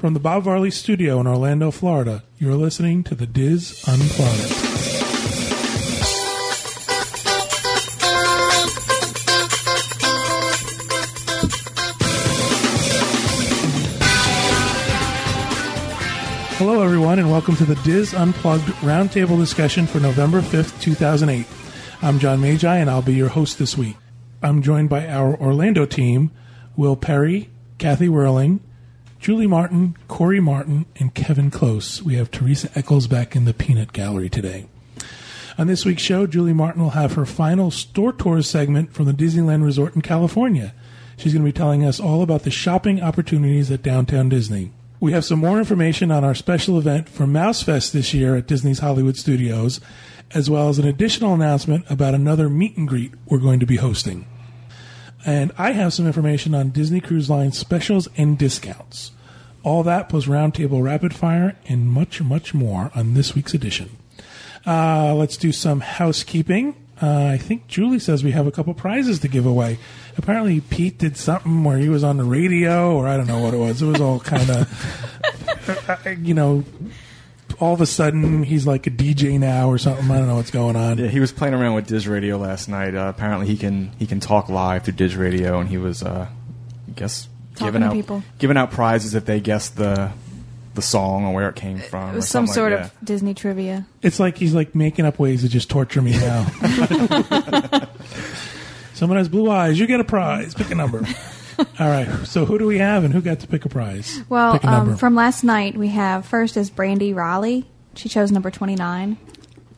From the Bob Varley Studio in Orlando, Florida, you're listening to the DIS Unplugged. Hello, everyone, and welcome to the DIS Unplugged Roundtable discussion for November 5th, 2008. I'm John Magi, and I'll be your host this week. I'm joined by our Orlando team Will Perry, Kathy Werling, Julie Martin, Corey Martin, and Kevin Close. We have Teresa Eccles back in the Peanut Gallery today. On this week's show, Julie Martin will have her final store tour segment from the Disneyland Resort in California. She's going to be telling us all about the shopping opportunities at Downtown Disney. We have some more information on our special event for MouseFest this year at Disney's Hollywood Studios, as well as an additional announcement about another meet and greet we're going to be hosting. And I have some information on Disney Cruise Line specials and discounts. All that plus Roundtable Rapid Fire and much, much more on this week's edition. Uh, let's do some housekeeping. Uh, I think Julie says we have a couple prizes to give away. Apparently, Pete did something where he was on the radio, or I don't know what it was. It was all kind of, you know, all of a sudden he's like a DJ now or something. I don't know what's going on. Yeah, he was playing around with DIS Radio last night. Uh, apparently, he can he can talk live through DIS Radio, and he was, uh, I guess, Talking giving out people. giving out prizes if they guessed the the song or where it came from. It or was some sort like of Disney trivia. It's like he's like making up ways to just torture me now. Someone has blue eyes. You get a prize. Pick a number. All right. So who do we have, and who got to pick a prize? Well, a um, from last night, we have first is Brandy Raleigh. She chose number 29.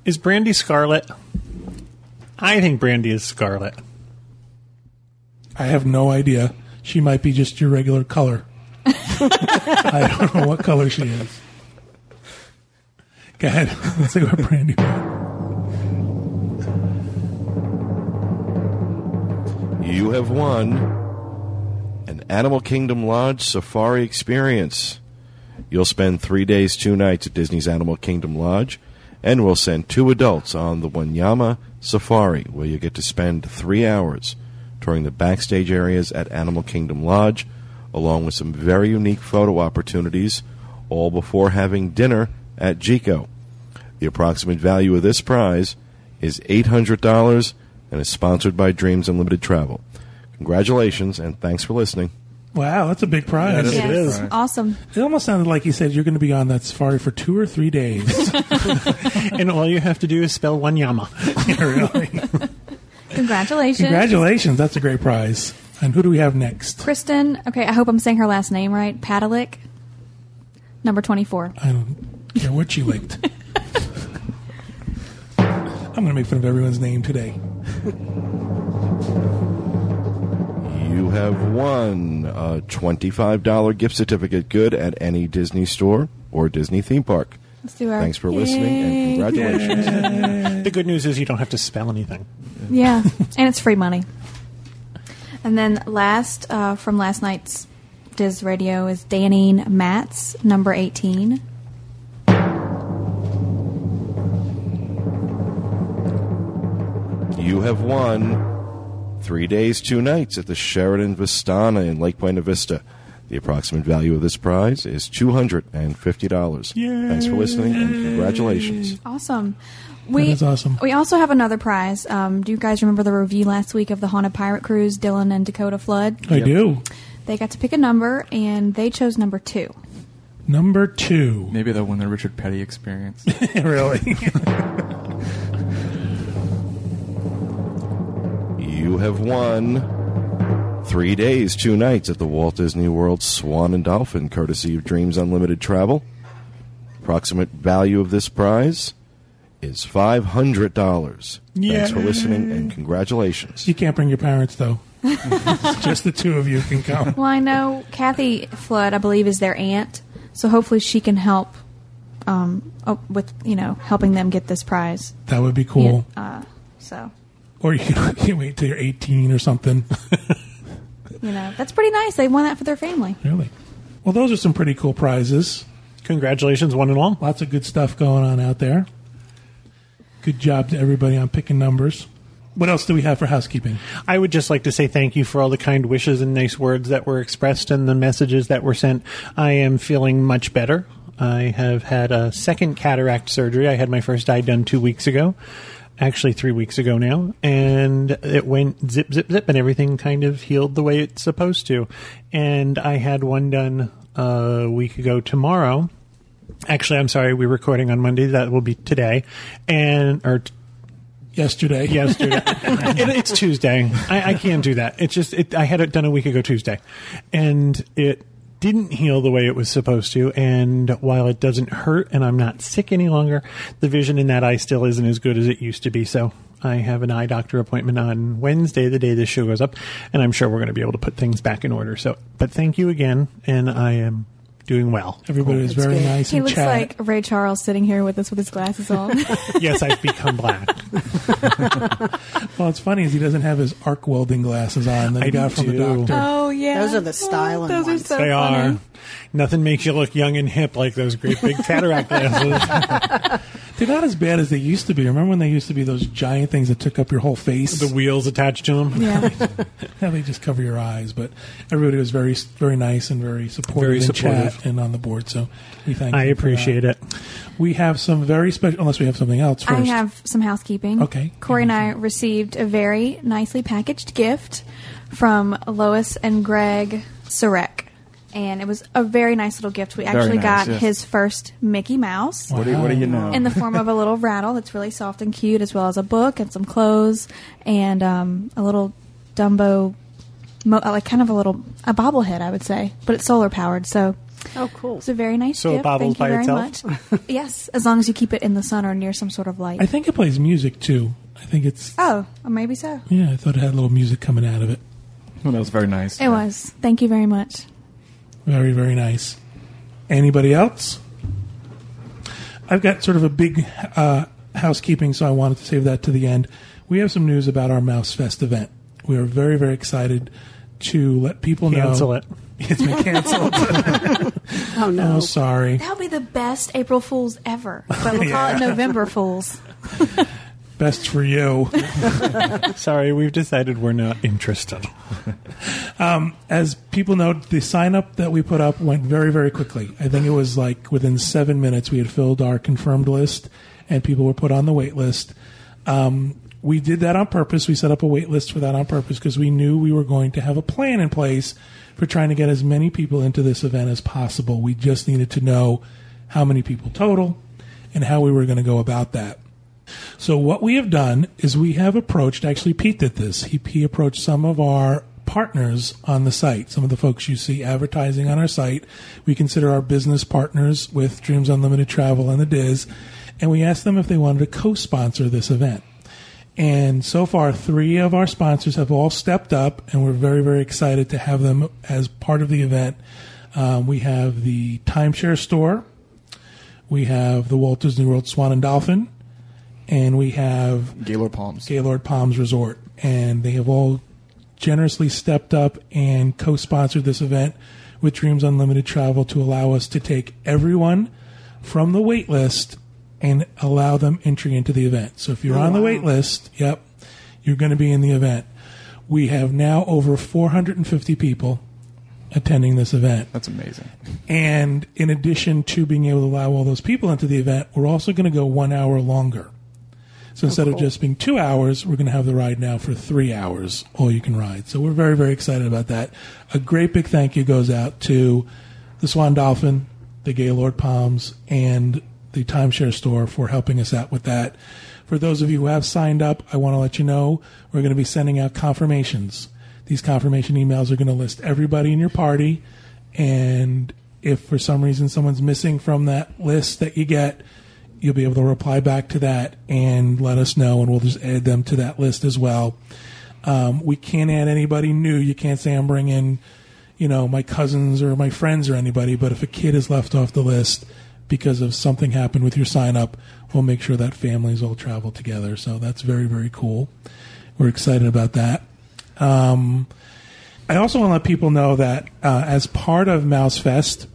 Is Brandy Scarlet? I think Brandy is Scarlet. I have no idea. She might be just your regular color. I don't know what color she is. Go ahead. Let's see what Brandy. You have won an Animal Kingdom Lodge safari experience. You'll spend three days, two nights at Disney's Animal Kingdom Lodge, and we'll send two adults on the Wanyama Safari, where you get to spend three hours touring the backstage areas at Animal Kingdom Lodge, along with some very unique photo opportunities, all before having dinner at Jiko. The approximate value of this prize is $800 and is sponsored by Dreams Unlimited Travel. Congratulations and thanks for listening. Wow, that's a big prize. Yes, it is. Awesome. It almost sounded like you said you're going to be on that safari for two or three days. And all you have to do is spell Wanyama. really. Congratulations. Congratulations. That's a great prize. And who do we have next? Kristen, okay, I hope I'm saying her last name right. Padalik, number 24. I don't care what she licked. I'm going to make fun of everyone's name today. You have won a $25 gift certificate good at any Disney store or Disney theme park. Let's do our. Thanks for listening and congratulations. the good news is you don't have to spell anything. Yeah, and it's free money. And then last uh, from last night's DIS Radio is Danine Matz, number 18. You have won three days, two nights at the Sheraton Vistana in Lake Buena Vista. The approximate value of this prize is $250. Thanks for listening and congratulations. Awesome. We, is awesome. We also have another prize. Um, do you guys remember the review last week of the Haunted Pirate Cruise, Dylan and Dakota Flood? I do. They got to pick a number, and they chose number two. Number two. Maybe they'll win the Richard Petty experience. really? You have won three days, two nights at the Walt Disney World Swan and Dolphin, courtesy of Dreams Unlimited Travel. Approximate value of this prize is $500. Thanks for listening and congratulations. you can't bring your parents, though. Just the two of you can come. Well, I know Kathy Flood, I believe, is their aunt, so hopefully she can help um, oh, with you know helping them get this prize. That would be cool. Yeah, uh, so Or you can, you wait till you're 18 or something. you know that's pretty nice. They won that for their family. really? Well, those are some pretty cool prizes. Congratulations, one and all. Lots of good stuff going on out there. Good job to everybody on picking numbers. what else do we have for housekeeping? I would just like to say thank you for all the kind wishes and nice words that were expressed and the messages that were sent. I am feeling much better. I have had a second cataract surgery. I had my first eye done two weeks ago, actually three weeks ago now, and it went zip, zip, zip, and everything kind of healed the way it's supposed to. And I had one done a week ago tomorrow. Actually, I'm sorry, we're recording on Monday. That will be today, and or t- Yesterday. yesterday. it, it's Tuesday. I, I can't do that. It's just it, I had it done a week ago Tuesday, and it didn't heal the way it was supposed to. And while it doesn't hurt, and I'm not sick any longer, the vision in that eye still isn't as good as it used to be. So. I have an eye doctor appointment on Wednesday, the day this show goes up, and I'm sure we're going to be able to put things back in order. So, but thank you again, and I am doing well. Everybody was very good. nice He and looks chat. like Ray Charles sitting here with us with his glasses on. yes, I've become black. well, it's funny is he doesn't have his arc welding glasses on that he I got from the doctor. oh yeah, Those are the oh, styling Those ones. are so They funny. are. Nothing makes you look young and hip like those great big cataract glasses. They're not as bad as they used to be. Remember when they used to be those giant things that took up your whole face? the wheels attached to them. Yeah, Now they just cover your eyes. But everybody was very, very nice and very supportive Very in supportive. chat and on the board. So we thank. I you for appreciate it. We have some very special. Unless we have something else first. I have some housekeeping. Okay. Corey and I received a very nicely packaged gift from Lois and Greg Sarek. And it was a very nice little gift. We actually nice, got yes. his first Mickey Mouse. What, do you, what do you know? in the form of a little rattle that's really soft and cute, as well as a book and some clothes and um, a little Dumbo, mo- uh, like kind of a little a bobblehead, I would say, but it's solar powered. So Oh, cool. it's a very nice So it gift. bobbles Thank you by very itself? much. yes, as long as you keep it in the sun or near some sort of light. I think it plays music too. I think it's. oh, maybe so. Yeah, I thought it had a little music coming out of it. Well, that was very nice. It was. Thank you very much. Very, very nice. Anybody else? I've got sort of a big uh, housekeeping, so I wanted to save that to the end. We have some news about our Mouse Fest event. We are very, very excited to let people know. Cancel it. It's been canceled. Oh, no. oh, sorry. That would be the best April Fools ever. But we'll call it November Fools. Best for you. Sorry, we've decided we're not interested. As people know, the sign up that we put up went very, very quickly. I think it was like within seven minutes we had filled our confirmed list and people were put on the wait list. Um, we did that on purpose. We set up a wait list for that on purpose because we knew we were going to have a plan in place for trying to get as many people into this event as possible. We just needed to know how many people total and how we were going to go about that. So what we have done is we have approached. Actually, Pete did this. He, he approached some of our partners on the site. Some of the folks you see advertising on our site. We consider our business partners with Dreams Unlimited Travel and the DIS, and we asked them if they wanted to co-sponsor this event. And so far, three of our sponsors have all stepped up, and we're very, very excited to have them as part of the event. Um, we have the timeshare store, we have the Walt Disney World Swan and Dolphin, and we have Gaylord Palms. Gaylord Palms Resort. And they have all generously stepped up and co sponsored this event with Dreams Unlimited Travel to allow us to take everyone from the wait list and allow them entry into the event. So if you're oh, on the wait list, yep, you're going to be in the event. We have now over 450 people attending this event. That's amazing. And in addition to being able to allow all those people into the event, we're also going to go one hour longer. So instead of just being two hours, we're going to have the ride now for three hours, all you can ride. So we're very, very excited about that. A great big thank you goes out to the Swan Dolphin, the Gaylord Palms, and the timeshare store for helping us out with that. For those of you who have signed up, I want to let you know we're going to be sending out confirmations. These confirmation emails are going to list everybody in your party, and if for some reason someone's missing from that list that you get, you'll be able to reply back to that and let us know, and we'll just add them to that list as well. Um, we can't add anybody new. You can't say I'm bringing, you know, my cousins or my friends or anybody. But if a kid is left off the list because of something happened with your sign up, we'll make sure that families all travel together. So that's very very cool. We're excited about that. Um, I also want to let people know that uh, as part of Mouse Fest,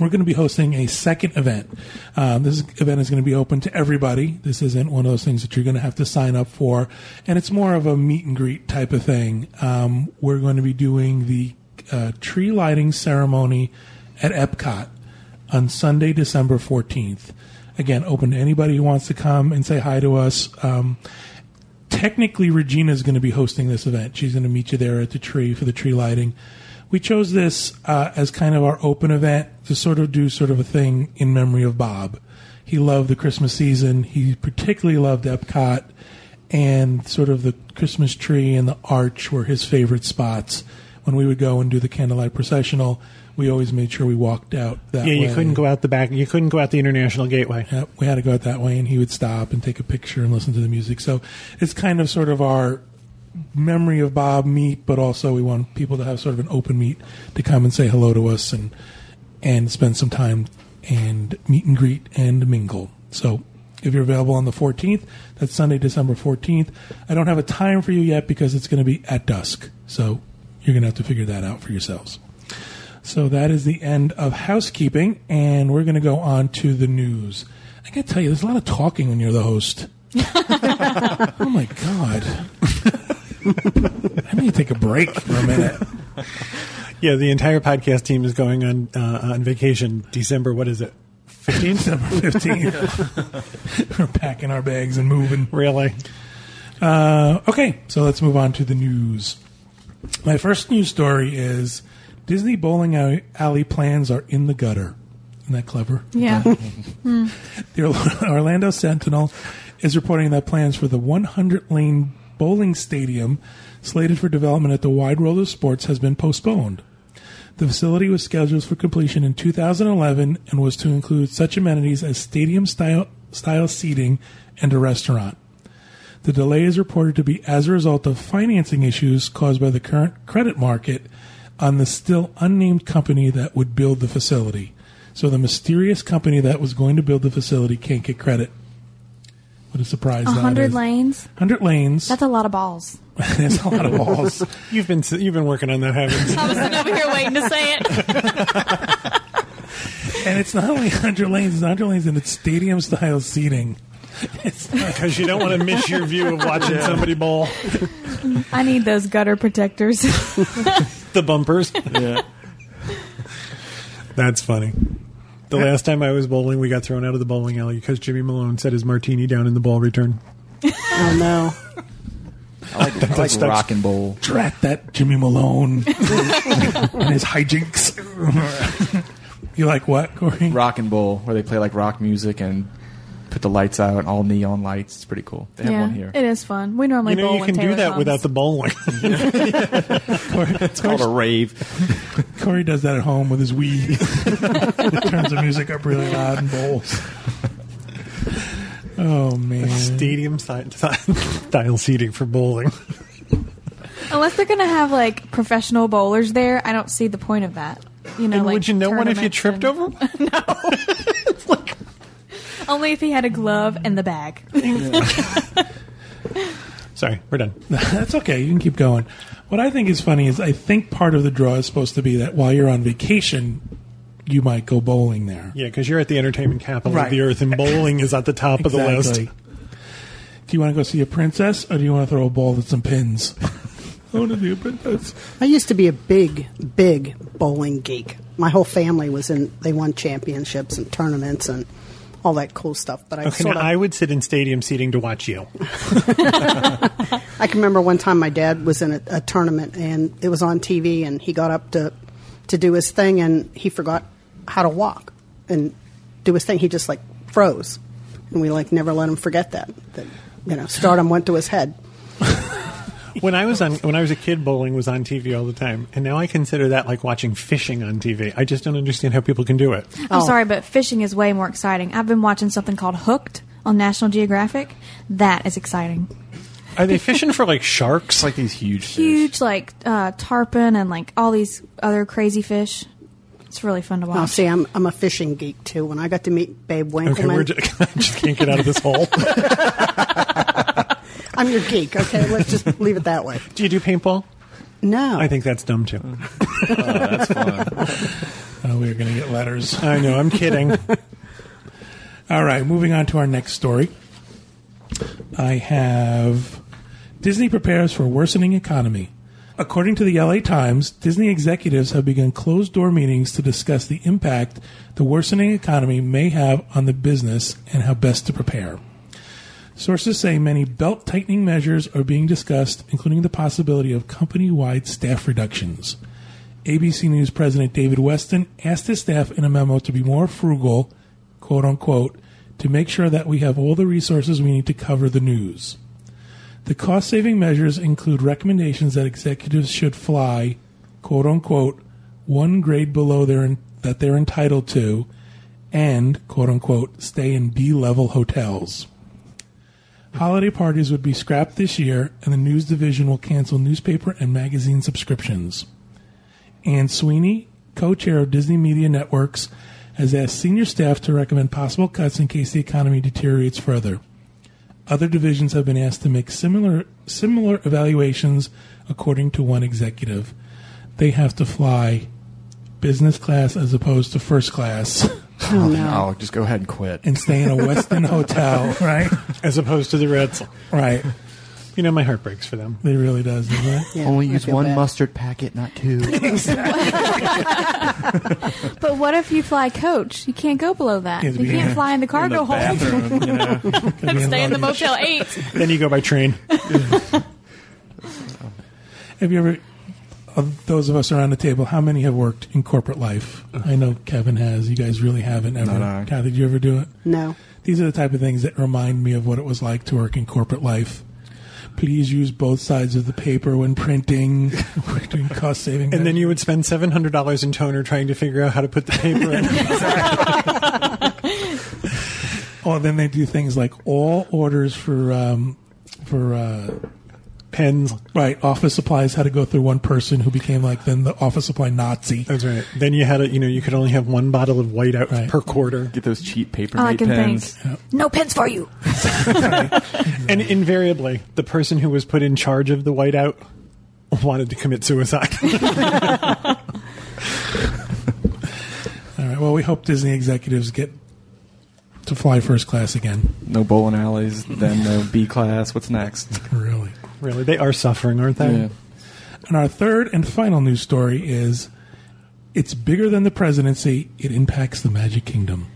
we're going to be hosting a second event. Um, this event is going to be open to everybody. This isn't one of those things that you're going to have to sign up for, and it's more of a meet and greet type of thing. Um, we're going to be doing the uh, tree lighting ceremony at Epcot on Sunday, December 14th. Again, open to anybody who wants to come and say hi to us. Um, technically, Regina is going to be hosting this event. She's going to meet you there at the tree for the tree lighting. We chose this uh, as kind of our open event to sort of do sort of a thing in memory of Bob. He loved the Christmas season. He particularly loved Epcot, and sort of the Christmas tree and the arch were his favorite spots. When we would go and do the candlelight processional, we always made sure we walked out that Yeah, way. Yeah, you couldn't go out the back. You couldn't go out the international gateway. Yep, we had to go out that way, and he would stop and take a picture and listen to the music. So it's kind of sort of our memory of Bob meet, but also we want people to have sort of an open meet to come and say hello to us and and spend some time and meet and greet and mingle. So if you're available on the 14th, that's Sunday, December 14th. I don't have a time for you yet because it's going to be at dusk. So you're going to have to figure that out for yourselves. So that is the end of housekeeping, and we're going to go on to the news. I got to tell you, there's a lot of talking when you're the host. oh my god! I need to take a break for a minute. Yeah, the entire podcast team is going on uh, on vacation. December, what is it? Fifteenth. December 15th. we're packing our bags and moving. really? Uh, okay, so let's move on to the news. My first news story is Disney bowling alley- alley plans are in the gutter. Isn't that clever? Yeah. The Orlando Sentinel is reporting that plans for the 100 lane bowling stadium slated for development at the Wide World of Sports has been postponed. The facility was scheduled for completion in 2011 and was to include such amenities as stadium style, style seating and a restaurant. The delay is reported to be as a result of financing issues caused by the current credit market on the still unnamed company that would build the facility. So the mysterious company that was going to build the facility can't get credit. What a surprise! A hundred lanes. Hundred lanes. That's a lot of balls. That's a lot of balls. You've been you've been working on that, haven't you? I was sitting over here waiting to say it. and it's not only 100 lanes, it's 100 lanes and it's stadium style seating. Because you don't want to miss your view of watching somebody bowl. I need those gutter protectors. The bumpers. Yeah. That's funny. The last time I was bowling, we got thrown out of the bowling alley because Jimmy Malone set his martini down in the ball return. Oh no. I like, I like stuck- rock and bowl. drat that Jimmy Malone and his hijinks. you like what, Corey? Rock and bowl, where they play like rock music and put the lights out, all neon lights. It's pretty cool. They have yeah, one here. it is fun. We normally You know, bowl you can do Taylor that comes. without the bowling. It's called a rave. Corey does that at home with his Wii. Turns the music up really loud and bowls. Oh man! Stadium style seating for bowling. Unless they're gonna have like professional bowlers there, I don't see the point of that. You know, and like would you know one if you tripped and- over? one? Only if he had a glove and the bag. Sorry, we're done. That's okay. You can keep going. What I think is funny is I think part of the draw is supposed to be that while you're on vacation, you might go bowling there. Yeah, because you're at the entertainment capital Right. of the earth, and bowling is at the top of the list. Do you want to go see a princess, or do you want to throw a ball with some pins? I want to see a princess. I used to be a big, big bowling geek. My whole family was in. They won championships and tournaments and all that cool stuff. But I Okay, sort of. I would sit in stadium seating to watch you. I can remember one time my dad was in a, a tournament and it was on TV and he got up to to do his thing and he forgot how to walk and do his thing. He just like froze, and we like never let him forget that. That you know, stardom went to his head. When I was on, when I was a kid, bowling was on TV all the time, and now I consider that like watching fishing on TV. I just don't understand how people can do it. I'm Oh. sorry, but fishing is way more exciting. I've been watching something called Hooked on National Geographic. That is exciting. Are they fishing for like sharks? like these huge, fish. Huge, like uh, tarpon and like all these other crazy fish. It's really fun to watch. Oh, see, I'm I'm a fishing geek too. When I got to meet Babe Okay, Winkelman, we're just, I just can't get out of this hole. I'm your geek. Okay, let's just leave it that way. do you do paintball? No, I think that's dumb too. Oh, that's fun. Oh, we're going to get letters. I know, I'm kidding. All right, moving on to our next story. I have Disney prepares for worsening economy. According to the LA Times, Disney executives have begun closed door meetings to discuss the impact the worsening economy may have on the business and how best to prepare. Sources say many belt tightening measures are being discussed, including the possibility of company wide staff reductions. ABC News President David Westin asked his staff in a memo to be more frugal, quote unquote, to make sure that we have all the resources we need to cover the news. The cost saving measures include recommendations that executives should fly, quote unquote, one grade below their that they're entitled to, and, quote unquote, stay in B level hotels. Holiday parties would be scrapped this year, and the news division will cancel newspaper and magazine subscriptions. Anne Sweeney, co chair of Disney Media Networks, has asked senior staff to recommend possible cuts in case the economy deteriorates further. Other divisions have been asked to make similar similar evaluations, according to one executive. They have to fly business class as opposed to first class Oh, oh, no. Oh, just go ahead and quit. and stay in a Westin hotel, right? As opposed to the Reds. Right. You know, my heart breaks for them. It really does, doesn't it? Yeah, Only I use one bad. mustard packet, not two. But what if you fly coach? You can't go below that. Yeah, You can't fly in the cargo hold. bathroom, you know. Stay in the Motel 8. Then you go by train. Have you ever, of those of us around the table, how many have worked in corporate life? I know Kevin has. You guys really haven't ever. No, no. Kathy, did you ever do it? No. These are the type of things that remind me of what it was like to work in corporate life. Please use both sides of the paper when printing. We're doing cost saving. And then you would spend $700 in toner trying to figure out how to put the paper in. Oh, then they do things like all orders for um, for uh, Pens. right office supplies had to go through one person who became like then the office supply Nazi. That's right. Then you had a, you know, you could only have one bottle of whiteout Right. per quarter. Get those cheap paper All I can pens. think. No pens for you. And invariably, the person who was put in charge of the whiteout wanted to commit suicide. All right. Well, we hope Disney executives get to fly first class again. No bowling alleys, then no B class. What's next? Really. Really, they are suffering, aren't they? Yeah. And our third and final news story is it's bigger than the presidency. It impacts the Magic Kingdom.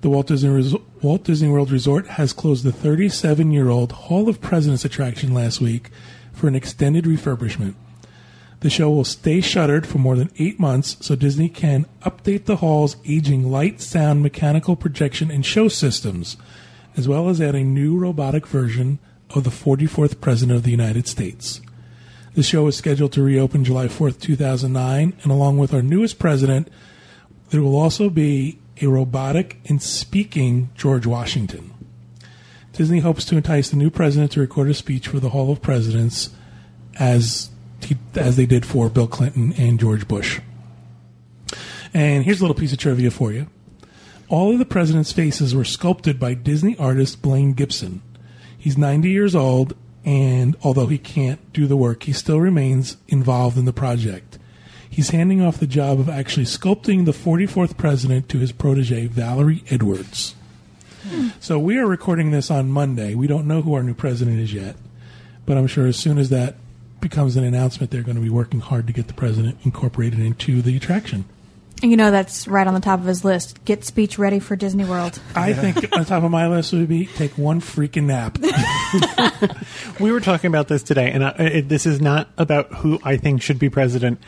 The Walt Disney, Res- Walt Disney World Resort has closed the 37 year old Hall of Presidents attraction last week for an extended refurbishment. The show will stay shuttered for more than eight months so Disney can update the hall's aging light, sound, mechanical projection, and show systems, as well as add a new robotic version of the 44th President of the United States. The show is scheduled to reopen July 4th, 2009, and along with our newest president, there will also be a robotic and speaking George Washington. Disney hopes to entice the new president to record a speech for the Hall of Presidents as he, as they did for Bill Clinton and George Bush. And here's a little piece of trivia for you. All of the president's faces were sculpted by Disney artist Blaine Gibson. He's 90 years old, and although he can't do the work, he still remains involved in the project. He's handing off the job of actually sculpting the 44th president to his protege, Valerie Edwards. So we are recording this on Monday. We don't know who our new president is yet, but I'm sure as soon as that becomes an announcement, they're going to be working hard to get the president incorporated into the attraction. And you know that's right on the top of his list. Get speech ready for Disney World. I think on top of my list would be take one freaking nap. We were talking about this today, and I, it, this is not about who I think should be president.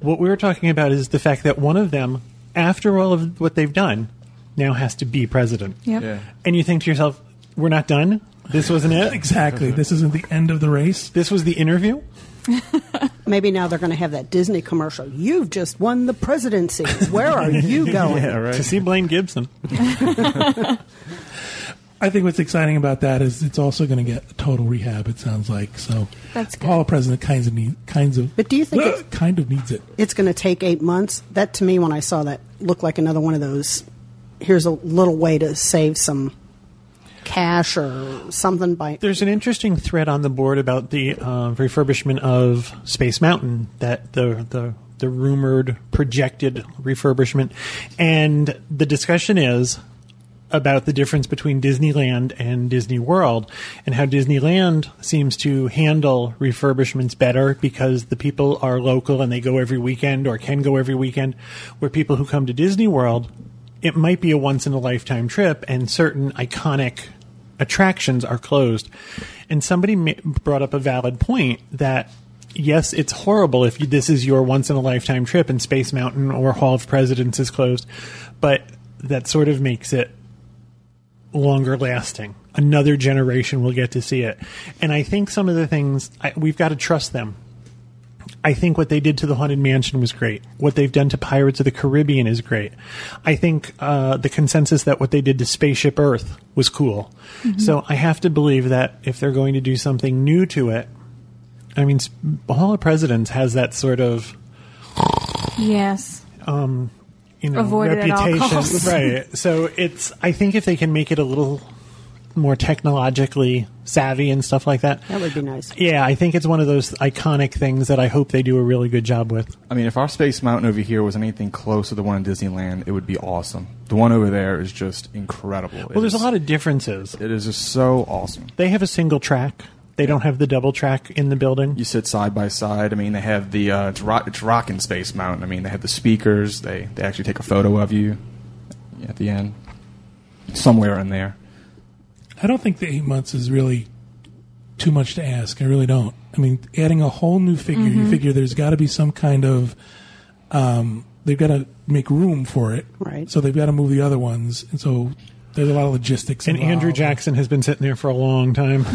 What we were talking about is the fact that one of them, after all of what they've done, now has to be president. Yep. Yeah. And you think to yourself, we're not done? This wasn't it? exactly. This isn't the end of the race. This was the interview? Maybe now they're going to have that Disney commercial. You've just won the presidency. Where are you going? Yeah, right. To see Blaine Gibson. I think what's exciting about that is it's also going to get a total rehab. It sounds like so. That's good. Hall of President kinds of need, kinds of. But do you think Ugh, it's- kind of needs it? It's going to take eight months. That to me, when I saw that, looked like another one of those. Here's a little way to save some cash or something by. There's an interesting thread on the board about the uh, refurbishment of Space Mountain that the the the rumored projected refurbishment, and the discussion is about the difference between Disneyland and Disney World and how Disneyland seems to handle refurbishments better because the people are local and they go every weekend or can go every weekend, where people who come to Disney World, it might be a once in a lifetime trip and certain iconic attractions are closed. And somebody ma- brought up a valid point that yes, it's horrible if you, this is your once in a lifetime trip and Space Mountain or Hall of Presidents is closed, but that sort of makes it longer lasting. Another generation will get to see it. And I think some of the things, I, we've got to trust them. I think what they did to the Haunted Mansion was great. What they've done to Pirates of the Caribbean is great. I think uh, the consensus that what they did to Spaceship Earth was cool. So I have to believe that if they're going to do something new to it, I mean, Hall of Presidents has that sort of Yes. you know Avoid it at all reputation, right? So it's I think if they can make it a little more technologically savvy and stuff like that. That would be nice. Yeah, I think it's one of those iconic things that I hope they do a really good job with. I mean, if our Space Mountain over here was anything close to the one in Disneyland, it would be awesome. The one over there is just incredible. Well, there's a lot of differences. It is just so awesome. They have a single track. They don't have the double track in the building. You sit side by side. I mean, they have the uh, it's, rock, it's rocking Space Mountain. I mean, they have the speakers. They they actually take a photo of you at the end, somewhere in there. I don't think the eight months is really too much to ask. I really don't. I mean, adding a whole new figure, you figure there's got to be some kind of. Um, they've got to make room for it, Right. So they've got to move the other ones, and so there's a lot of logistics. And Andrew. Jackson has been sitting there for a long time.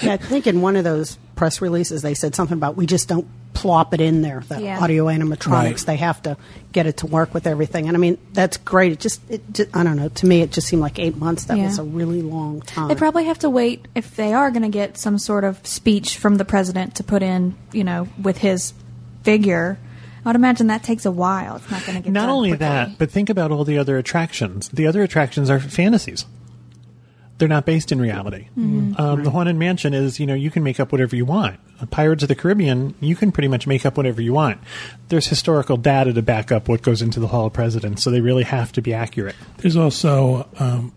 Yeah, I think in one of those press releases they said something about we just don't plop it in there. The Yeah. audio animatronics Right. they have to get it to work with everything. And I mean that's great. It just, it just I don't know. To me, it just seemed like eight months. That Yeah. was a really long time. They probably have to wait if they are going to get some sort of speech from the president to put in, you know, with his figure. I would imagine that takes a while. It's not going to get Not done only quickly. that, but think about all the other attractions. The other attractions are fantasies. They're not based in reality. Mm-hmm. Um, The Haunted Mansion is, you know, you can make up whatever you want. Pirates of the Caribbean, you can pretty much make up whatever you want. There's historical data to back up what goes into the Hall of Presidents, so they really have to be accurate. There's also, um,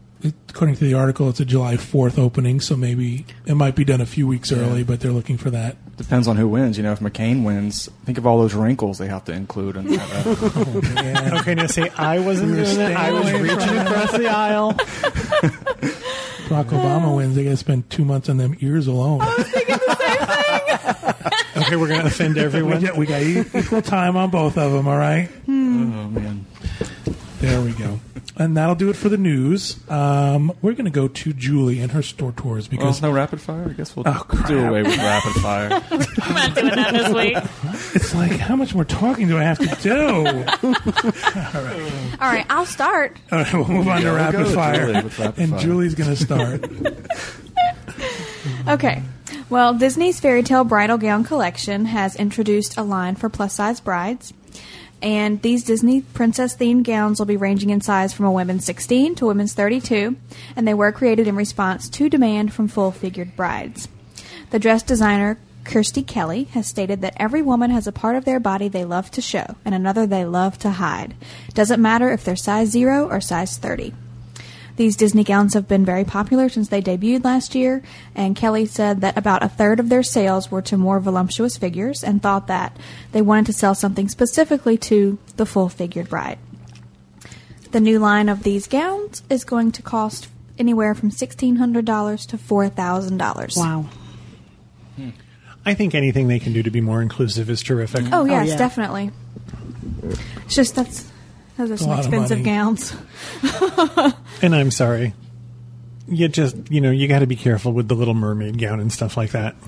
according to the article, it's a July 4th opening, so maybe it might be done a few weeks early, but they're looking for that. Depends on who wins. You know, if McCain wins, think of all those wrinkles they have to include in that. uh, Okay, now say I wasn't We were doing that. I was reaching across the aisle. Barack Obama wins, they got to spend two months on them ears alone. Okay, we're going to offend we, everyone. got, we got equal time on both of them, all right? Hmm. oh man. There we go. And that'll do it for the news. Um, we're going to go to Julie and her store tours Well, because no rapid fire. I guess we'll Oh, do away with rapid fire. I'm not doing that this week. it's like, how much more talking do I have to do? All right. All right, I'll start. All right, we'll move on to we'll rapid fire. Julie rapid and fire. Julie's going to start. Okay. Well, Disney's Fairy Tale Bridal Gown Collection has introduced a line for plus size brides. And these Disney princess themed gowns will be ranging in size from a women's 16 to women's 32. And they were created in response to demand from full figured brides. The dress designer, Kirstie Kelly, has stated that every woman has a part of their body they love to show and another they love to hide. Doesn't matter if they're size 0 or size 30. These Disney gowns have been very popular since they debuted last year, and Kelly said that about a third of their sales were to more voluptuous figures and thought that they wanted to sell something specifically to the full figured bride. The new line of these gowns is going to cost anywhere from $1,600 to $4,000. wow. Hmm. I think anything they can do to be more inclusive is terrific. Oh, oh yes, yeah. definitely. It's just that's. Those are some lot expensive gowns. And I'm sorry. You just, you know, you got to be careful with the Little Mermaid gown and stuff like that.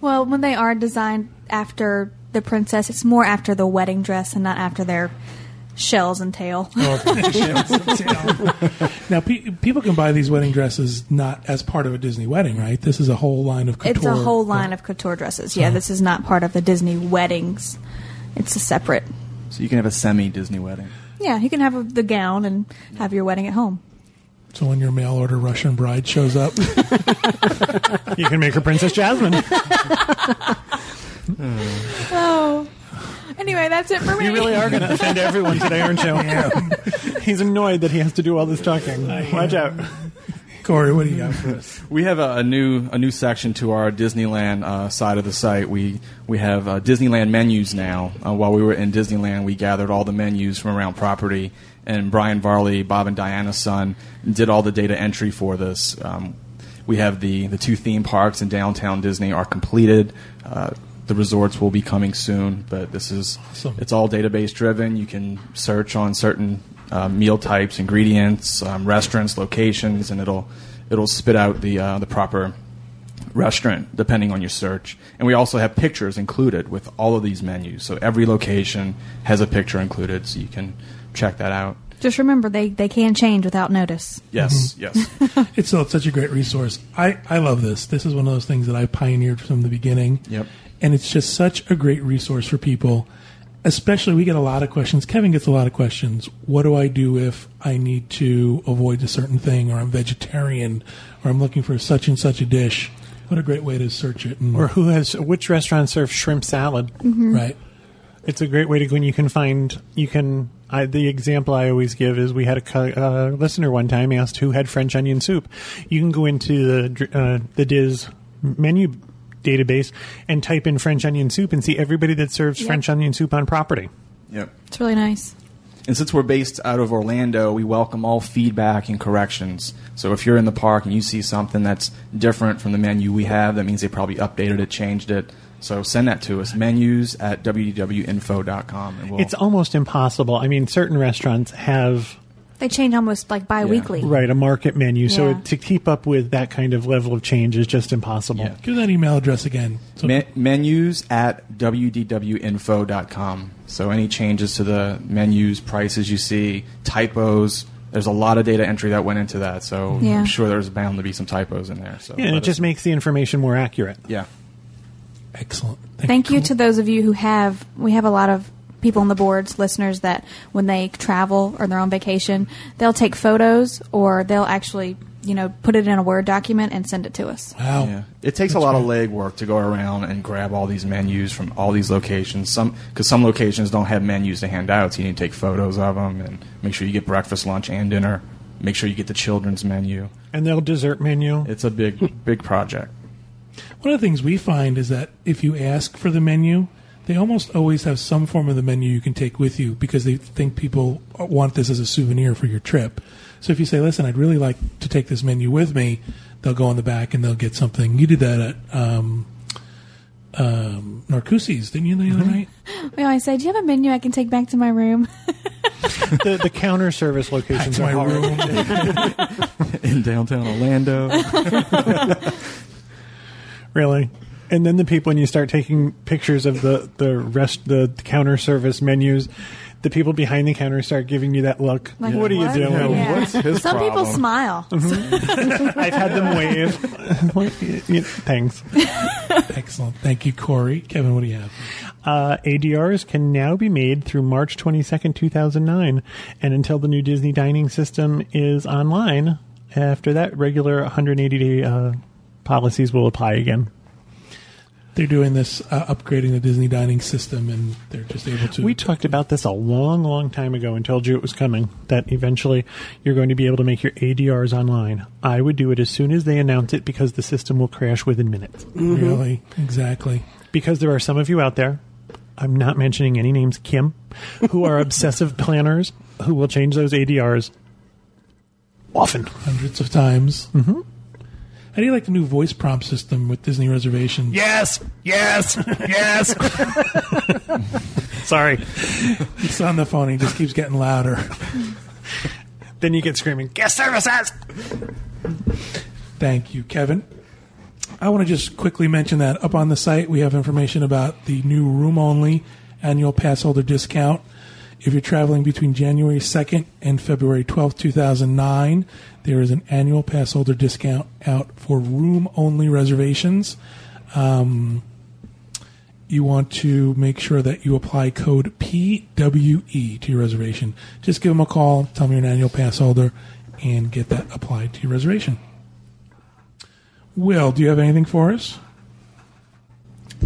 Well, when they are designed after the princess, it's more after the wedding dress and not after their oh, shells and tail. now, pe- people can buy these wedding dresses not as part of a Disney wedding, right? This is a whole line of couture. It's a whole line of couture dresses. Yeah, this is not part of the Disney weddings. It's a separate. So you can have a semi Disney wedding. Yeah, you can have a, the gown and have your wedding at home. So when your mail order Russian bride shows up, You can make her Princess Jasmine. Oh. Anyway, that's it for me. You really are going to offend everyone today, aren't you? He's annoyed that he has to do all this talking. Watch out. Corey, what do you got for us? We have a, a new a new section to our Disneyland uh, side of the site. We we have uh, Disneyland menus now. Uh, while we were in Disneyland, we gathered all the menus from around property, and Brian Varley, Bob and Diana's son, did all the data entry for this. Um, we have the the two theme parks in downtown Disney are completed. Uh, the resorts will be coming soon, but this is Awesome. it's all database driven. You can search on certain uh, meal types, ingredients, um, restaurants, locations, and it'll it'll spit out the uh, the proper restaurant depending on your search. And we also have pictures included with all of these menus. So every location has a picture included, so you can check that out. Just remember, they, they can change without notice. Yes, yes. It's still such a great resource. I, I love this. This is one of those things that I pioneered from the beginning. Yep. And it's just such a great resource for people. Especially, we get a lot of questions. Kevin gets a lot of questions. What do I do if I need to avoid a certain thing, or I'm vegetarian, or I'm looking for such and such a dish? What a great way to search it. And, Or who has which restaurant serves shrimp salad? right. It's a great way to go, and you can find you can. I, the example I always give is we had a uh, listener one time asked who had French onion soup. You can go into the uh, the DIS menu database and type in French onion soup and see everybody that serves Yep. French onion soup on property. yep. It's really nice. And since we're based out of Orlando, we welcome all feedback and corrections. So if you're in the park and you see something that's different from the menu we have, that means they probably updated it, changed it. So send that to us. Menus at wdwinfo.com. And we'll, It's almost impossible. I mean, certain restaurants have They change almost like bi-weekly. right a market menu, so Yeah. to keep up with that kind of level of change is just impossible. Yeah. Give that email address again. So Me- menus at wdwinfo.com. So any changes to the menus, prices you see, typos, there's a lot of data entry that went into that. So Yeah. I'm sure there's bound to be some typos in there. So Yeah, and let it just makes the information more accurate. yeah. excellent. Thank you to those of you who have. We have a lot of people on the boards, listeners that when they travel or they're on vacation, they'll take photos or they'll actually, you know, put it in a Word document and send it to us. Wow. Yeah, it takes a lot of legwork to go around and grab all these menus from all these locations. Some because some locations don't have menus to hand out, so you need to take photos of them and make sure you get breakfast, lunch, and dinner. Make sure you get the children's menu. And they'll dessert menu. It's a big, big project. One of the things we find is that if you ask for the menu, they almost always have some form of the menu you can take with you because they think people want this as a souvenir for your trip. So if you say, "Listen, I'd really like to take this menu with me," they'll go in the back and they'll get something. You did that at um, um, Narcoossee's, didn't you, the other night? We always say, "Do you have a menu I can take back to my room?" the, the counter service Back locations to are my hard. room. in downtown Orlando. Really. And then the people, when you start taking pictures of the, the rest, the counter service menus, the people behind the counter start giving you that look. Like, what are you doing? Yeah. What's his Some people problem? smile. I've had them wave. Thanks. Excellent. Thank you, Corey. Kevin, what do you have? Uh, ADRs can now be made through March 22nd, 2009. And until the new Disney dining system is online, after that, regular 180 day uh, policies will apply again. They're doing this, uh, upgrading the Disney dining system, and they're just able to. We talked about this a long, long time ago and told you it was coming, that eventually you're going to be able to make your ADRs online. I would do it as soon as they announce it because the system will crash within minutes. really exactly. Because there are some of you out there, I'm not mentioning any names, Kim, who are obsessive planners who will change those ADRs often. hundreds of times. Mm-hmm. How do you like the new voice prompt system with Disney reservations? Yes, yes, yes. Sorry. He's on the phone. He just keeps getting louder. Then you get screaming, guest services! Thank you, Kevin. I want to just quickly mention that up on the site we have information about the new room only annual pass holder discount. If you're traveling between January 2nd and February 12th, 2009, there is an annual pass holder discount out for room only reservations. Um, you want to make sure that you apply code PWE to your reservation. Just give them a call, tell them you're an annual pass holder, and get that applied to your reservation. Will, do you have anything for us?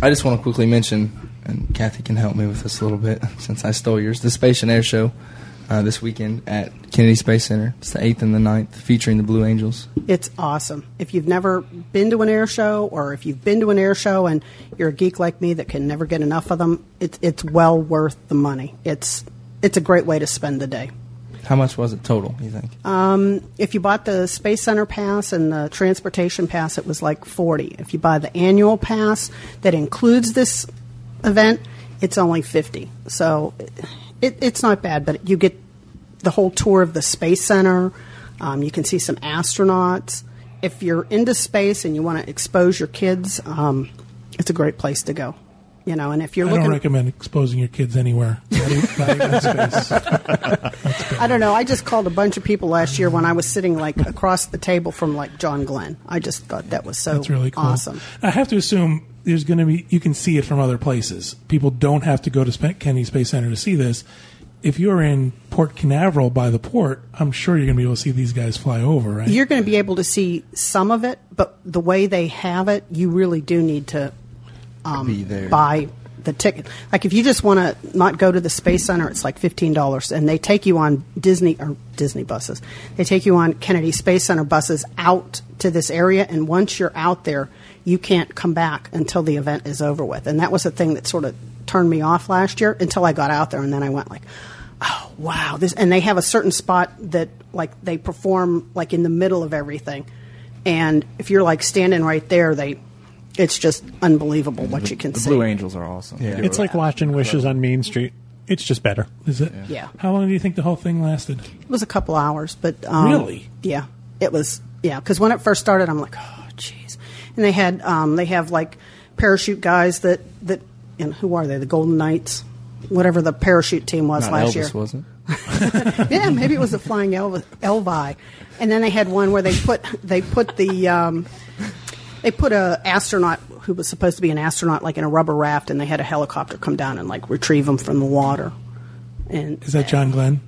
I just want to quickly mention, and Kathy can help me with this a little bit since I stole yours. The Space and Air Show uh, this weekend at Kennedy Space Center. It's the eighth and the 9th, featuring the Blue Angels. It's awesome. If you've never been to an air show, or if you've been to an air show and you're a geek like me that can never get enough of them, it's it's well worth the money. It's it's a great way to spend the day. How much was it total? You think? If you bought the Space Center pass and the transportation pass, it was like forty. If you buy the annual pass that includes this event, it's only fifty. So it, it's not bad, but you get the whole tour of the Space Center. Um, you can see some astronauts. If you're into space and you want to expose your kids, um, it's a great place to go. You know, and if you're I looking, don't recommend exposing your kids anywhere. Not even, not even space. I don't know. I just called a bunch of people last year when I was sitting like across the table from like John Glenn. I just thought that was so That's really cool. awesome. I have to assume there's going to be you can see it from other places. People don't have to go to Sp- Kennedy Space Center to see this. If you're in Port Canaveral by the port, I'm sure you're going to be able to see these guys fly over, right? You're going to be able to see some of it, but the way they have it, you really do need to um, buy the ticket. Like if you just want to not go to the Space Center, it's like fifteen dollars, and they take you on Disney or Disney buses. They take you on Kennedy Space Center buses out to this area, and once you're out there, you can't come back until the event is over with. And that was the thing that sort of turned me off last year until I got out there, and then I went like. Oh wow! This and they have a certain spot that like they perform like in the middle of everything, and if you're like standing right there, they it's just unbelievable what you can the see. Blue Angels are awesome. Yeah. It's like watching Wishes on Main Street. It's just better. Is it? Yeah. How long do you think the whole thing lasted? It was a couple hours, but um, Really? yeah, it was. Yeah, because when it first started, I'm like, oh, jeez. And they had um, they have like parachute guys that that and who are they? The Golden Knights, whatever the parachute team was Not last Elvis, year. was it? yeah, maybe it was the Flying Elvi, Elvi. And then they had one where they put they put the um, they put a astronaut who was supposed to be an astronaut like in a rubber raft, and they had a helicopter come down and like retrieve him from the water. And Is that John Glenn?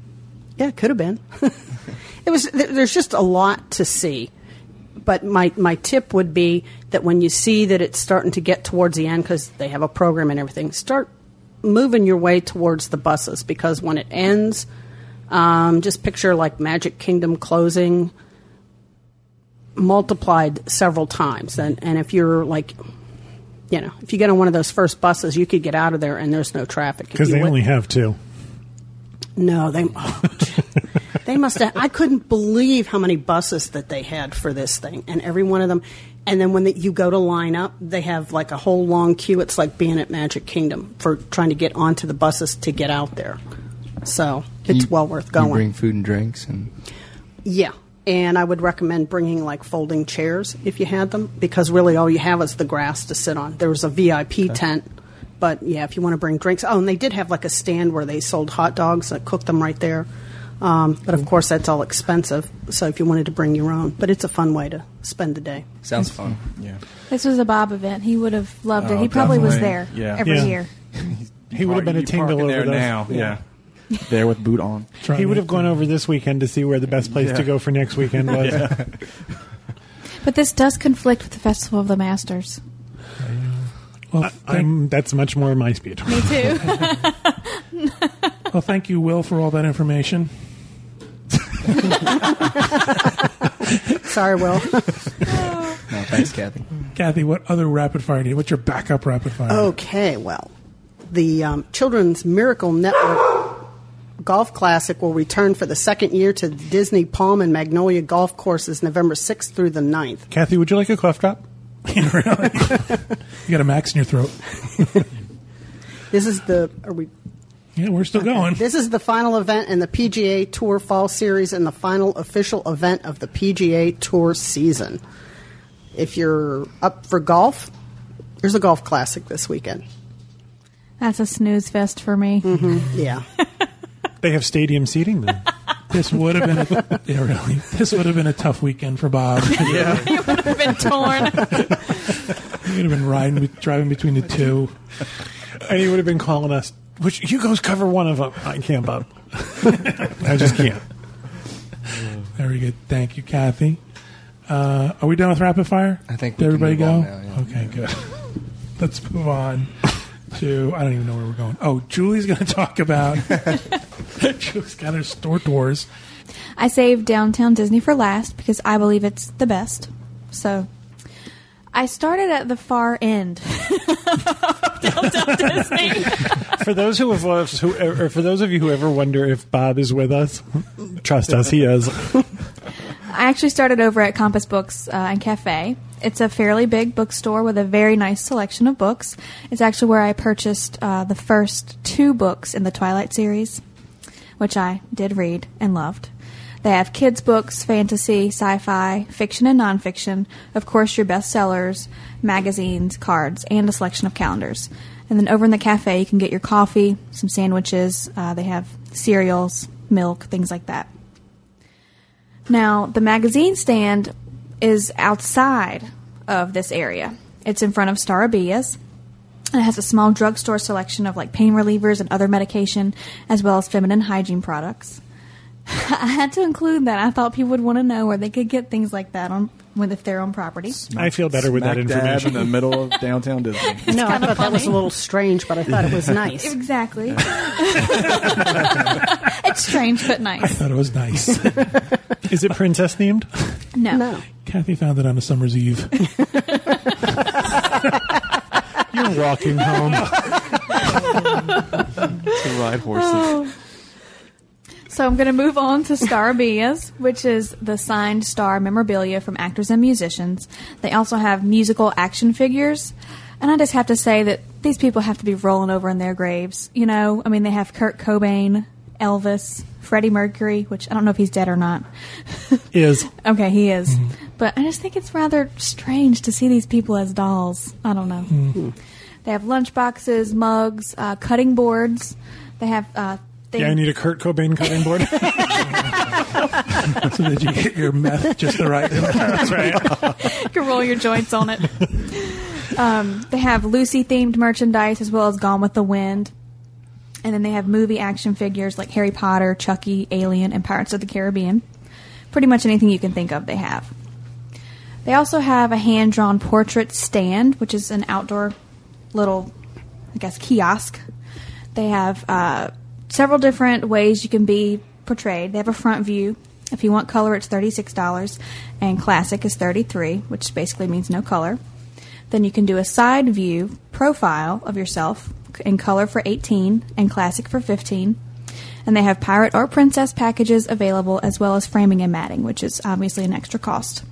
yeah, it could have been. it was. there- There's just a lot to see. But my, my tip would be that when you see that it's starting to get towards the end, because they have a program and everything, start moving your way towards the buses because when it ends, um, just picture like Magic Kingdom closing multiplied several times. And, and if you're like, you know, if you get on one of those first buses, you could get out of there and there's no traffic. Because you they went- only have two. no, they. Oh, they must have. I couldn't believe how many buses that they had for this thing, and every one of them. And then when the, you go to line up, they have like a whole long queue. It's like being at Magic Kingdom for trying to get onto the buses to get out there. So Can it's you- well worth you going. bring food and drinks, and Yeah. And I would recommend bringing like folding chairs if you had them, because really all you have is the grass to sit on. There was a VIP tent, but yeah, if you want to bring drinks. Oh, and they did have like a stand where they sold hot dogs, that cooked them right there. Um, but of course, that's all expensive. So if you wanted to bring your own, but it's a fun way to spend the day. sounds fun. Yeah. This was a Bob event. He would have loved it. Oh, He probably was there definitely. Yeah. every Yeah. year. He would have been a You tingle over there those. now. Yeah. There with boot on. Trying He would have gone over this weekend to see where the best place Yeah. to go for next weekend was. But this does conflict with the Festival of the Masters. Well, thank, I'm, that's much more my speed. Me too. well, thank you, Will, for all that information. Sorry, Will. No, thanks, Kathy. Kathy, what other rapid fire do you? What's your backup rapid fire? Okay, well, the um, Children's Miracle Network Golf Classic will return for the second year to the Disney Palm and Magnolia Golf Courses November 6th through the 9th. Kathy, would you like a cough drop? really? you got a max in your throat. This is the are we Yeah, we're still going. This is the final event in the PGA Tour Fall Series and the final official event of the PGA Tour season. If you're up for golf, there's a golf classic this weekend. That's a snooze fest for me. Mm-hmm. Yeah. They have stadium seating then. This would have been a, yeah, really. This would have been a tough weekend for Bob. Yeah, You would have been torn. he would have been riding, be- driving between the two. and he would have been calling us, which you guys cover one of them. I can't, Bob. I just can't. Very good. Thank you, Kathy. Uh, are we done with rapid fire? I think Did we can everybody move go? on now, yeah. Okay, good. let's move on to I don't even know where we're going. Oh, Julie's going to talk about. Julie's got her store tours. I saved Downtown Disney for last because I believe it's the best. So I started at the far end. Downtown Disney. For those who have who, or for those of you who ever wonder if Bob is with us, trust us, he is. I actually started over at Compass Books uh, and Cafe. It's a fairly big bookstore with a very nice selection of books. It's actually where I purchased uh, the first two books in the Twilight series, which I did read and loved. They have kids' books, fantasy, sci fi, fiction, and nonfiction, of course, your bestsellers, magazines, cards, and a selection of calendars. And then over in the cafe, you can get your coffee, some sandwiches, uh, they have cereals, milk, things like that. Now, the magazine stand is outside of this area. It's in front of Starabilias. And it has a small drugstore selection of like pain relievers and other medication, as well as feminine hygiene products. I had to include that. I thought people would want to know where they could get things like that on when if they're on property. I feel better with that Smack dab information. in the middle of downtown Disney. no, I kinda thought that was a funny. little strange, but I thought it was nice. Exactly. it's strange but nice. I nice. thought it was nice. Is it princess themed? No. No. Kathy found it on a summer's eve. You're walking home. to ride horses. Oh. So I'm going to move on to Starabilias, which is the signed star memorabilia from actors and musicians. They also have musical action figures. And I just have to say that these people have to be rolling over in their graves. You know, I mean, they have Kurt Cobain, Elvis, Freddie Mercury, which I don't know if he's dead or not. Is Okay, he is. But I just think it's rather strange to see these people as dolls. I don't know. They have lunchboxes, mugs, uh, cutting boards. They have. Uh, things- yeah, I need a Kurt Cobain cutting board. so that you get your meth just the right amount. That's right. you can roll your joints on it. Um, they have Lucy themed merchandise as well as Gone with the Wind. And then they have movie action figures like Harry Potter, Chucky, Alien, and Pirates of the Caribbean. Pretty much anything you can think of, they have. They also have a hand drawn portrait stand, which is an outdoor little, I guess, kiosk. They have uh, several different ways you can be portrayed. They have a front view. If you want color, it's $36, and classic is 33 which basically means no color. Then you can do a side view profile of yourself in color for 18 and classic for 15. And they have pirate or princess packages available as well as framing and matting, which is obviously an extra cost.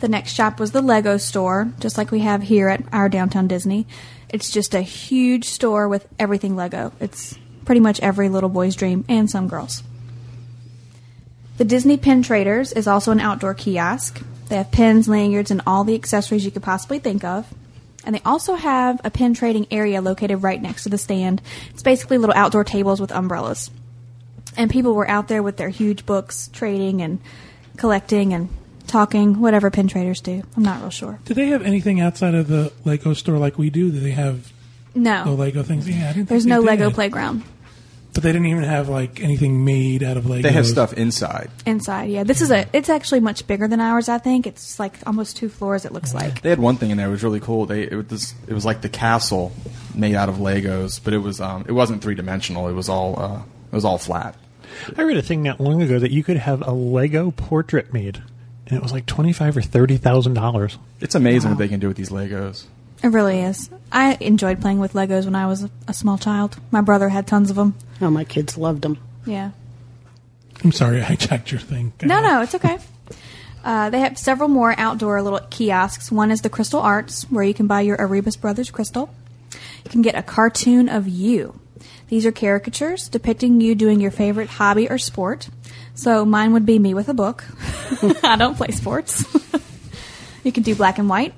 The next shop was the Lego store, just like we have here at our downtown Disney. It's just a huge store with everything Lego. It's pretty much every little boy's dream and some girls. The Disney Pin Traders is also an outdoor kiosk. They have pins, lanyards, and all the accessories you could possibly think of. And they also have a pin trading area located right next to the stand. It's basically little outdoor tables with umbrellas. And people were out there with their huge books trading and collecting and talking, whatever pin traders do. I'm not real sure. Do they have anything outside of the Lego store like we do? Do they have No. the Lego things? Yeah, I didn't. There's think no they Lego did. playground But they didn't even have like anything made out of Lego. They have stuff inside. inside. Yeah, this is a. It's actually much bigger than ours. I think it's like almost two floors. It looks like. They had one thing in there It was really cool. They it was it was like the castle made out of Legos, but it was um it wasn't three dimensional. It was all uh it was all flat. I read a thing not long ago that you could have a Lego portrait made, and it was like twenty five or thirty thousand dollars. It's amazing what they can do with these Legos. It really is. I enjoyed playing with Legos when I was a, a small child. My brother had tons of them. Oh, my kids loved them. Yeah. I'm sorry, I hijacked your thing. Go No, no, it's okay. Uh, they have several more outdoor little kiosks. One is the Crystal Arts, where you can buy your Arribas Brothers crystal. You can get a cartoon of you. These are caricatures depicting you doing your favorite hobby or sport. So mine would be me with a book. I don't play sports. you can do black and white.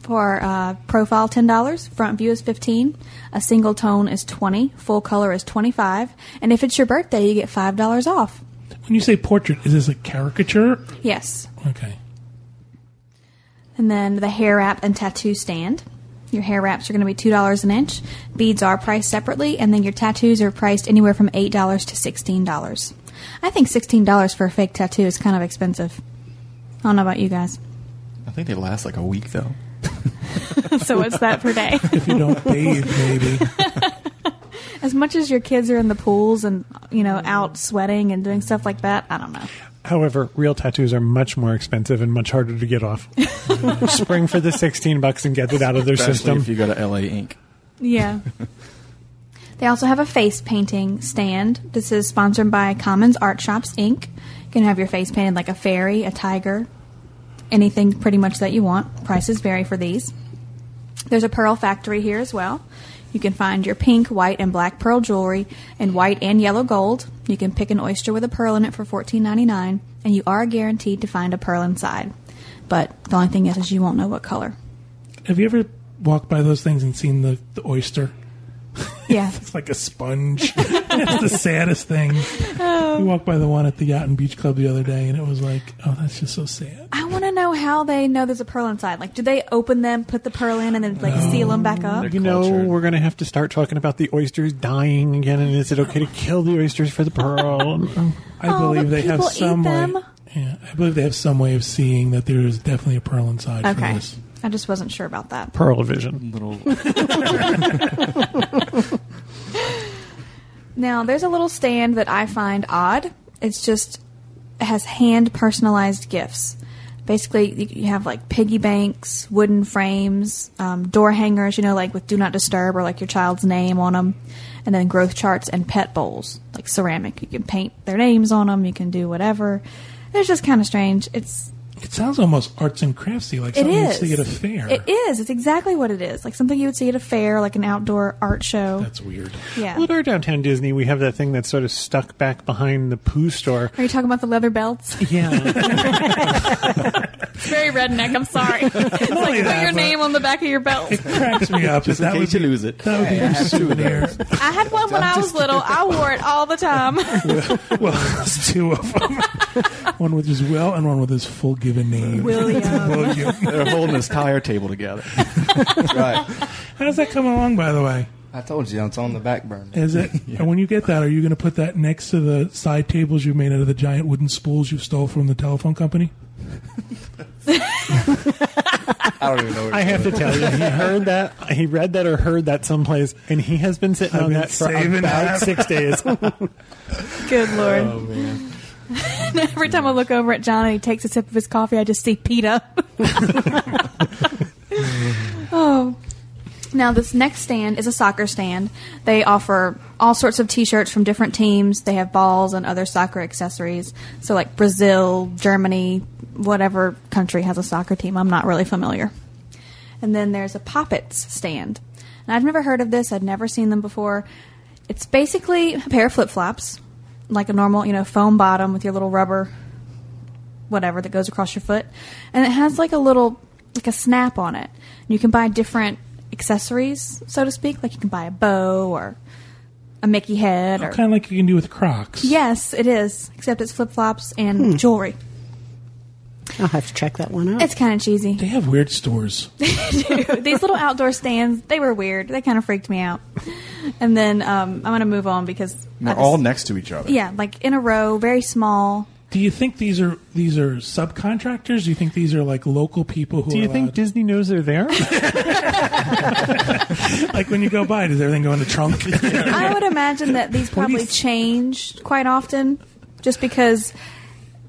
For uh, profile, ten dollars. Front view is fifteen. A single tone is twenty. Full color is twenty-five. And if it's your birthday, you get five dollars off. When you say portrait, is this a caricature? Yes. Okay. And then the hair wrap and tattoo stand. Your hair wraps are going to be two dollars an inch. Beads are priced separately, and then your tattoos are priced anywhere from eight dollars to sixteen dollars. I think sixteen dollars for a fake tattoo is kind of expensive. I don't know about you guys. I think they last like a week though. so what's that per day? if you don't bathe, maybe. As much as your kids are in the pools and you know out sweating and doing stuff like that, I don't know. However, real tattoos are much more expensive and much harder to get off. Spring for the 16 bucks and get it out of their Especially system. if you go to LA Ink. Yeah. They also have a face painting stand. This is sponsored by Kaman's Art Shops Inc. You can have your face painted like a fairy, a tiger, anything pretty much that you want. Prices vary for these. There's a pearl factory here as well. You can find your pink, white, and black pearl jewelry in white and yellow gold. You can pick an oyster with a pearl in it for $14.99, and you are guaranteed to find a pearl inside. But the only thing is, is you won't know what color. Have you ever walked by those things and seen the, the oyster? Yeah. It's like a sponge. it's the saddest thing. We walked by the one at the Yacht and Beach Club the other day, and it was like, oh, that's just so sad. I want to know how they know there's a pearl inside. Like, do they open them, put the pearl in, and then like seal them back up? You know, cultured. we're going to have to start talking about the oysters dying again. And is it okay to kill the oysters for the pearl? I Oh, believe they have people eat some way. Yeah, I believe they have some way of seeing that there is definitely a pearl inside for Okay, this. I just wasn't sure about that. Pearl vision. Little Now, there's a little stand that I find odd. It's just it has hand personalized gifts. Basically, you- you have like piggy banks, wooden frames, um, door hangers, you know, like with "Do Not Disturb" or like your child's name on them, and then growth charts and pet bowls, like ceramic. You can paint their names on them. You can do whatever. It's just kind of strange. It's It sounds almost arts and craftsy, like It something you'd see at a fair. It is. It's exactly what it is. Like something you would see at a fair, like an outdoor art show. That's weird. yeah. Well, at our downtown Disney, we have that thing that's sort of stuck back behind the poo store. Are you talking about the leather belts? Yeah. It's very redneck. I'm sorry. it's like put only that, your but- name on the back of your belt. It cracks me up. just in case you lose it. that would be your souvenir. I had one when I was little. I wore it all the time. well, there's two of them. one with his will and one with his full given name. William. William. They're holding this tire table together. right. How's that coming along, by the way? I told you it's on the back burner. Is it? And when you get that, are you going to put that next to the side tables you made out of the giant wooden spools you stole from the telephone company? I don't even know. What I have to tell you, he heard that, he read that or heard that someplace, and he has been sitting I've on been that for saving about that. six days. Good lord. Oh, Every time I look over at John and he takes a sip of his coffee, I just see PETA. oh. Now, this next stand is a soccer stand. They offer all sorts of t shirts from different teams. They have balls and other soccer accessories. So, like Brazil, Germany, whatever country has a soccer team. I'm not really familiar. And then there's a Poppets stand. And I've never heard of this, I'd never seen them before. It's basically a pair of flip flops, like a normal, you know, foam bottom with your little rubber whatever that goes across your foot. And it has like a little, like a snap on it. You can buy different accessories, so to speak. Like you can buy a bow or a Mickey head or. Kind of like you can do with Crocs. Yes, it is. Except it's flip flops and jewelry. I'll have to check that one out. It's kind of cheesy. They have weird stores. These little outdoor stands, they were weird. They kind of freaked me out. And then um, I'm going to move on because. I They're just- all next to each other. Yeah, like in a row, very small. Do you think these are these are subcontractors? Do you think these are like local people who Do are you think allowed- Disney knows they're there? like when you go by, does everything go in the trunk? I would imagine that these What do you probably th- change quite often, just because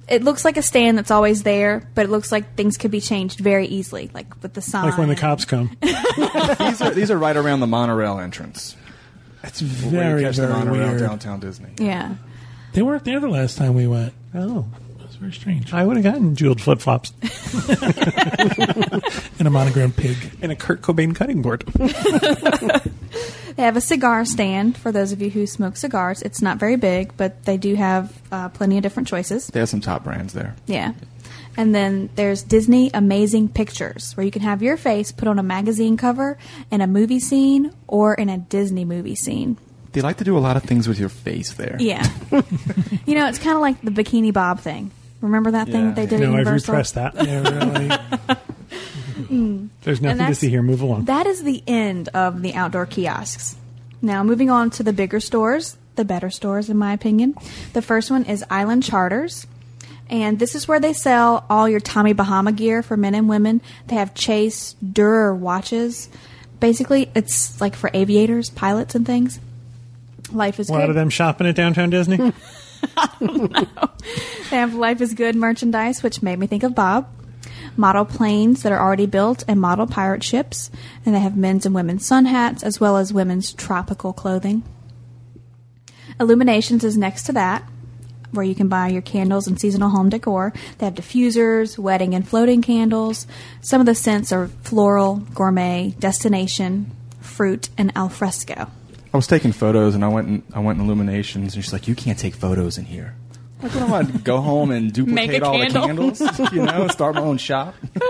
it looks like a stand that's always there, but it looks like things could be changed very easily, like with the sign. like when the cops come. These are these are right around the monorail entrance. It's Where very you catch the very monorail weird. downtown Disney. Yeah. They weren't there the last time we went. Oh, It was very strange. I would have gotten jeweled flip flops And a monogram pig. and a Kurt Cobain cutting board. They have a cigar stand for those of you who smoke cigars. It's not very big, but they do have uh, plenty of different choices. They have some top brands there. Yeah. And then there's Disney Amazing Pictures, where you can have your face put on a magazine cover in a movie scene or in a Disney movie scene. They like to do a lot of things with your face there. Yeah. you know, it's kind of like the Bikini Bob thing. Remember that thing Yeah. that they did at No, I've Universal? repressed that. Yeah, really. Mm. There's nothing to that's- see here. Move along. That is the end of the outdoor kiosks. Now, moving on to the bigger stores, the better stores, in my opinion. The first one is Island Charters. And this is where they sell all your Tommy Bahama gear for men and women. They have Chase Durer watches. Basically, it's like for aviators, pilots, and things. Life is A lot good. of them shopping at downtown Disney. They have Life is Good merchandise, which made me think of Bob. Model planes that are already built and model pirate ships. And they have men's and women's sun hats as well as women's tropical clothing. Illuminations is next to that, where you can buy your candles and seasonal home decor. They have diffusers, wedding and floating candles. Some of the scents are floral, gourmet, destination, fruit, and al fresco. I was taking photos and I went in, I went in Illuminations and she's like, "You can't take photos in here." Like, what do I do? go home and duplicate all candle. the candles? You know, start my own shop.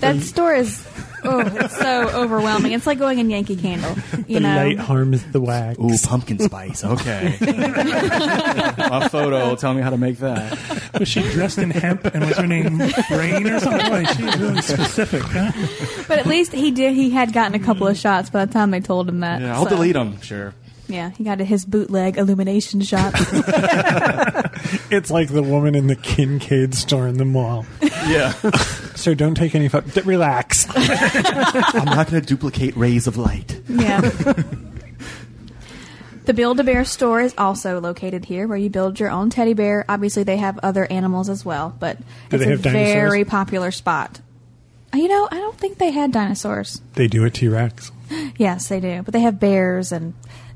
That store is oh, it's so overwhelming. It's like going in Yankee Candle. You the know, light harms the wax. Ooh, pumpkin spice. Okay. my photo. Tell me how to make that. Was she dressed in hemp and was her name Rain or something? Boy, she's really specific, huh? but at least he did. He had gotten a couple of shots by the time they told him that. Yeah, I'll so- delete them. Sure. Yeah, he got his bootleg illumination shot. It's like the woman in the Kinkade store in the mall. Yeah. So don't take any photos. Relax. I'm not going to duplicate rays of light. yeah. The Build a Bear store is also located here, where you build your own teddy bear. Obviously, they have other animals as well, but Do it's a dinosaurs? very popular spot. You know, I don't think they had dinosaurs. They do a T Rex. Yes, they do, but they have bears and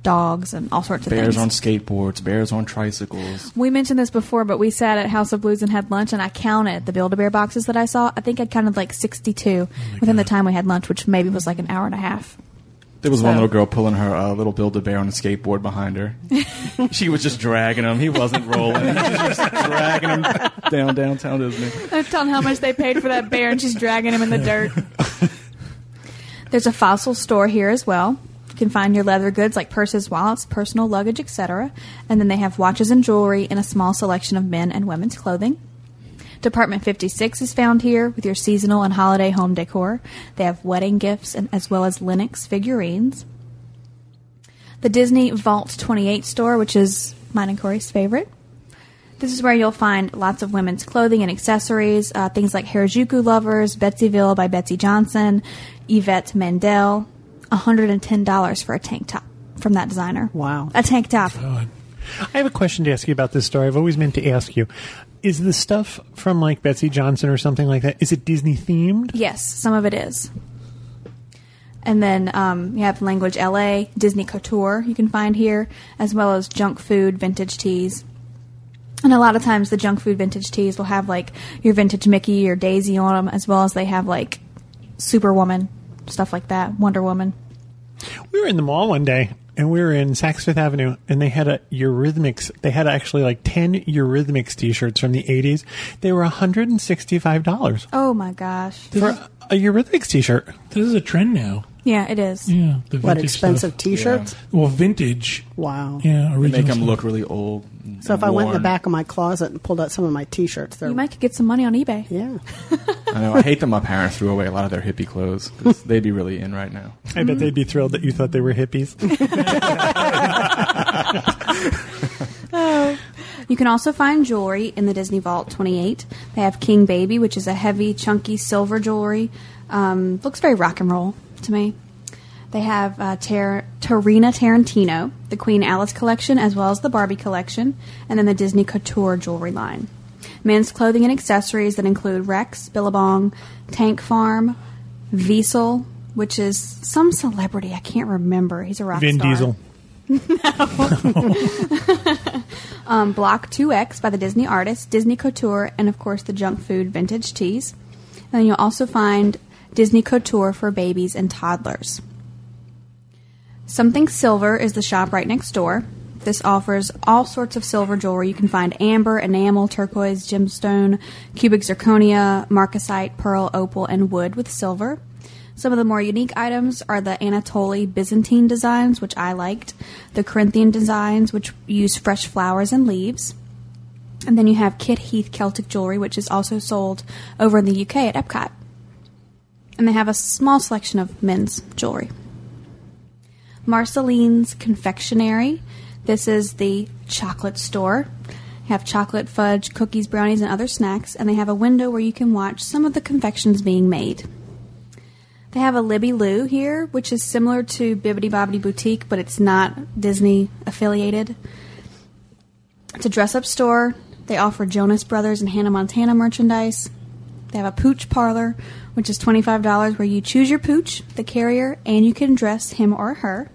dogs and all sorts of Bears things. on skateboards, bears on tricycles. We mentioned this before, but we sat at House of Blues and had lunch, and I counted the Build a Bear boxes that I saw. I think I counted like 62 within the time we had lunch, which maybe was like an hour and a half. There was one little girl pulling her uh, little Build-A-Bear on a skateboard behind her. she was just dragging him. He wasn't rolling. She was just dragging him down downtown Disney. I was telling how much they paid for that bear, and she's dragging him in the dirt. There's a fossil store here as well. You can find your leather goods like purses, wallets, personal luggage, etc. And then they have watches and jewelry and a small selection of men and women's clothing. Department 56 is found here with your seasonal and holiday home decor. They have wedding gifts and as well as Lenox figurines. The Disney Vault 28 store, which is mine and Corey's favorite. This is where you'll find lots of women's clothing and accessories, uh, things like Harajuku Lovers, Betseyville by Betsey Johnson, Yvette Mendel, $110 for a tank top from that designer. Wow. A tank top. God. I have a question to ask you about this story. I've always meant to ask you. Is the stuff from like Betsey Johnson or something like that, is it Disney themed? Yes, some of it is. And then um, you have Language LA, Disney Couture you can find here, as well as junk food, vintage tees. And a lot of times the junk food vintage tees will have like your vintage Mickey or Daisy on them, as well as they have like Superwoman, stuff like that, Wonder Woman. We were in the mall one day and we were in Saks Fifth Avenue and they had a Eurythmics. They had actually like 10 Eurythmics t shirts from the 80s. They were $165 Oh my gosh. for a Eurythmics t shirt. This is a trend now. Yeah, it is. Yeah, the What vintage expensive stuff. T-shirts? Well, vintage. Wow. Yeah, They original. make them stuff. look really old. and So if I went in the worn. back of my closet and pulled out some of my T-shirts, they're You might could get some money on eBay. yeah. I know. I hate that my parents threw away a lot of their hippie clothes 'cause they'd be really in right now. I bet they'd be thrilled that you thought they were hippies. You can also find jewelry in the Disney Vault 28. They have King Baby, which is a heavy, chunky silver jewelry. Um, looks very rock and roll to me. They have uh, Tar- Tarina Tarantino, the Queen Alice collection, as well as the Barbie collection, and then the Disney Couture jewelry line. Men's clothing and accessories that include Rex, Billabong, Tank Farm, Wiesel, which is some celebrity I can't remember. He's a rock star. Vin star. Diesel. um, Block 2X by the Disney artist, Disney Couture, and of course the junk food vintage tees. And then you'll also find Disney Couture for babies and toddlers. Something Silver is the shop right next door. This offers all sorts of silver jewelry. You can find amber, enamel, turquoise, gemstone, cubic zirconia, marcasite, pearl, opal, and wood with silver. Some of the more unique items are the Anatoly Byzantine designs, which I liked, the Corinthian designs, which use fresh flowers and leaves. And then you have Kit Heath Celtic jewelry, which is also sold over in the UK at Epcot. And they have a small selection of men's jewelry. Marceline's Confectionery. This is the chocolate store. They have chocolate, fudge, cookies, brownies, and other snacks, and they have a window where you can watch some of the confections being made. They have a Libby Lu here, which is similar to Bibbidi Bobbidi Boutique, but it's not Disney affiliated. It's a dress up store. They offer Jonas Brothers and Hannah Montana merchandise. They have a pooch parlor, which is $25 where you choose your pooch, the carrier, and you can dress him or her.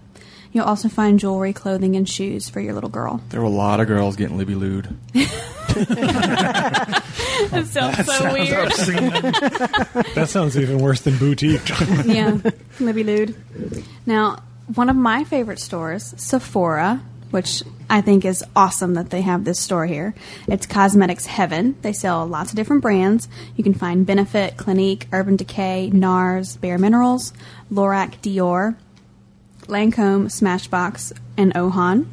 You'll also find jewelry, clothing, and shoes for your little girl. There were a lot of girls getting Libby lewd. That sounds so weird. That sounds even worse than boutique. yeah, Libby Lude. Now, one of my favorite stores, Sephora, which I think is awesome that they have this store here. It's Cosmetics Heaven. They sell lots of different brands. You can find Benefit, Clinique, Urban Decay, NARS, Bare Minerals, Lorac, Dior, Lancome, Smashbox, and Ojon.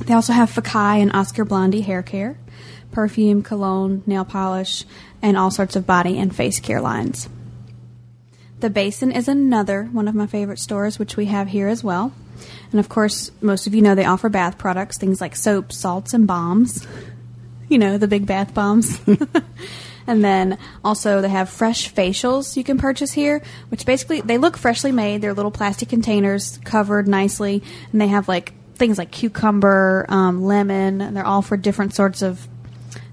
They also have Fekkai and Oscar Blandi hair care, perfume, cologne, nail polish, and all sorts of body and face care lines. The Basin is another one of my favorite stores, which we have here as well. And of course, most of you know they offer bath products, things like soaps, salts, and bombs. You know, the big bath bombs. and then also they have fresh facials you can purchase here, which basically they look freshly made. They're little plastic containers covered nicely, and they have like things like cucumber, um, lemon. And they're all for different sorts of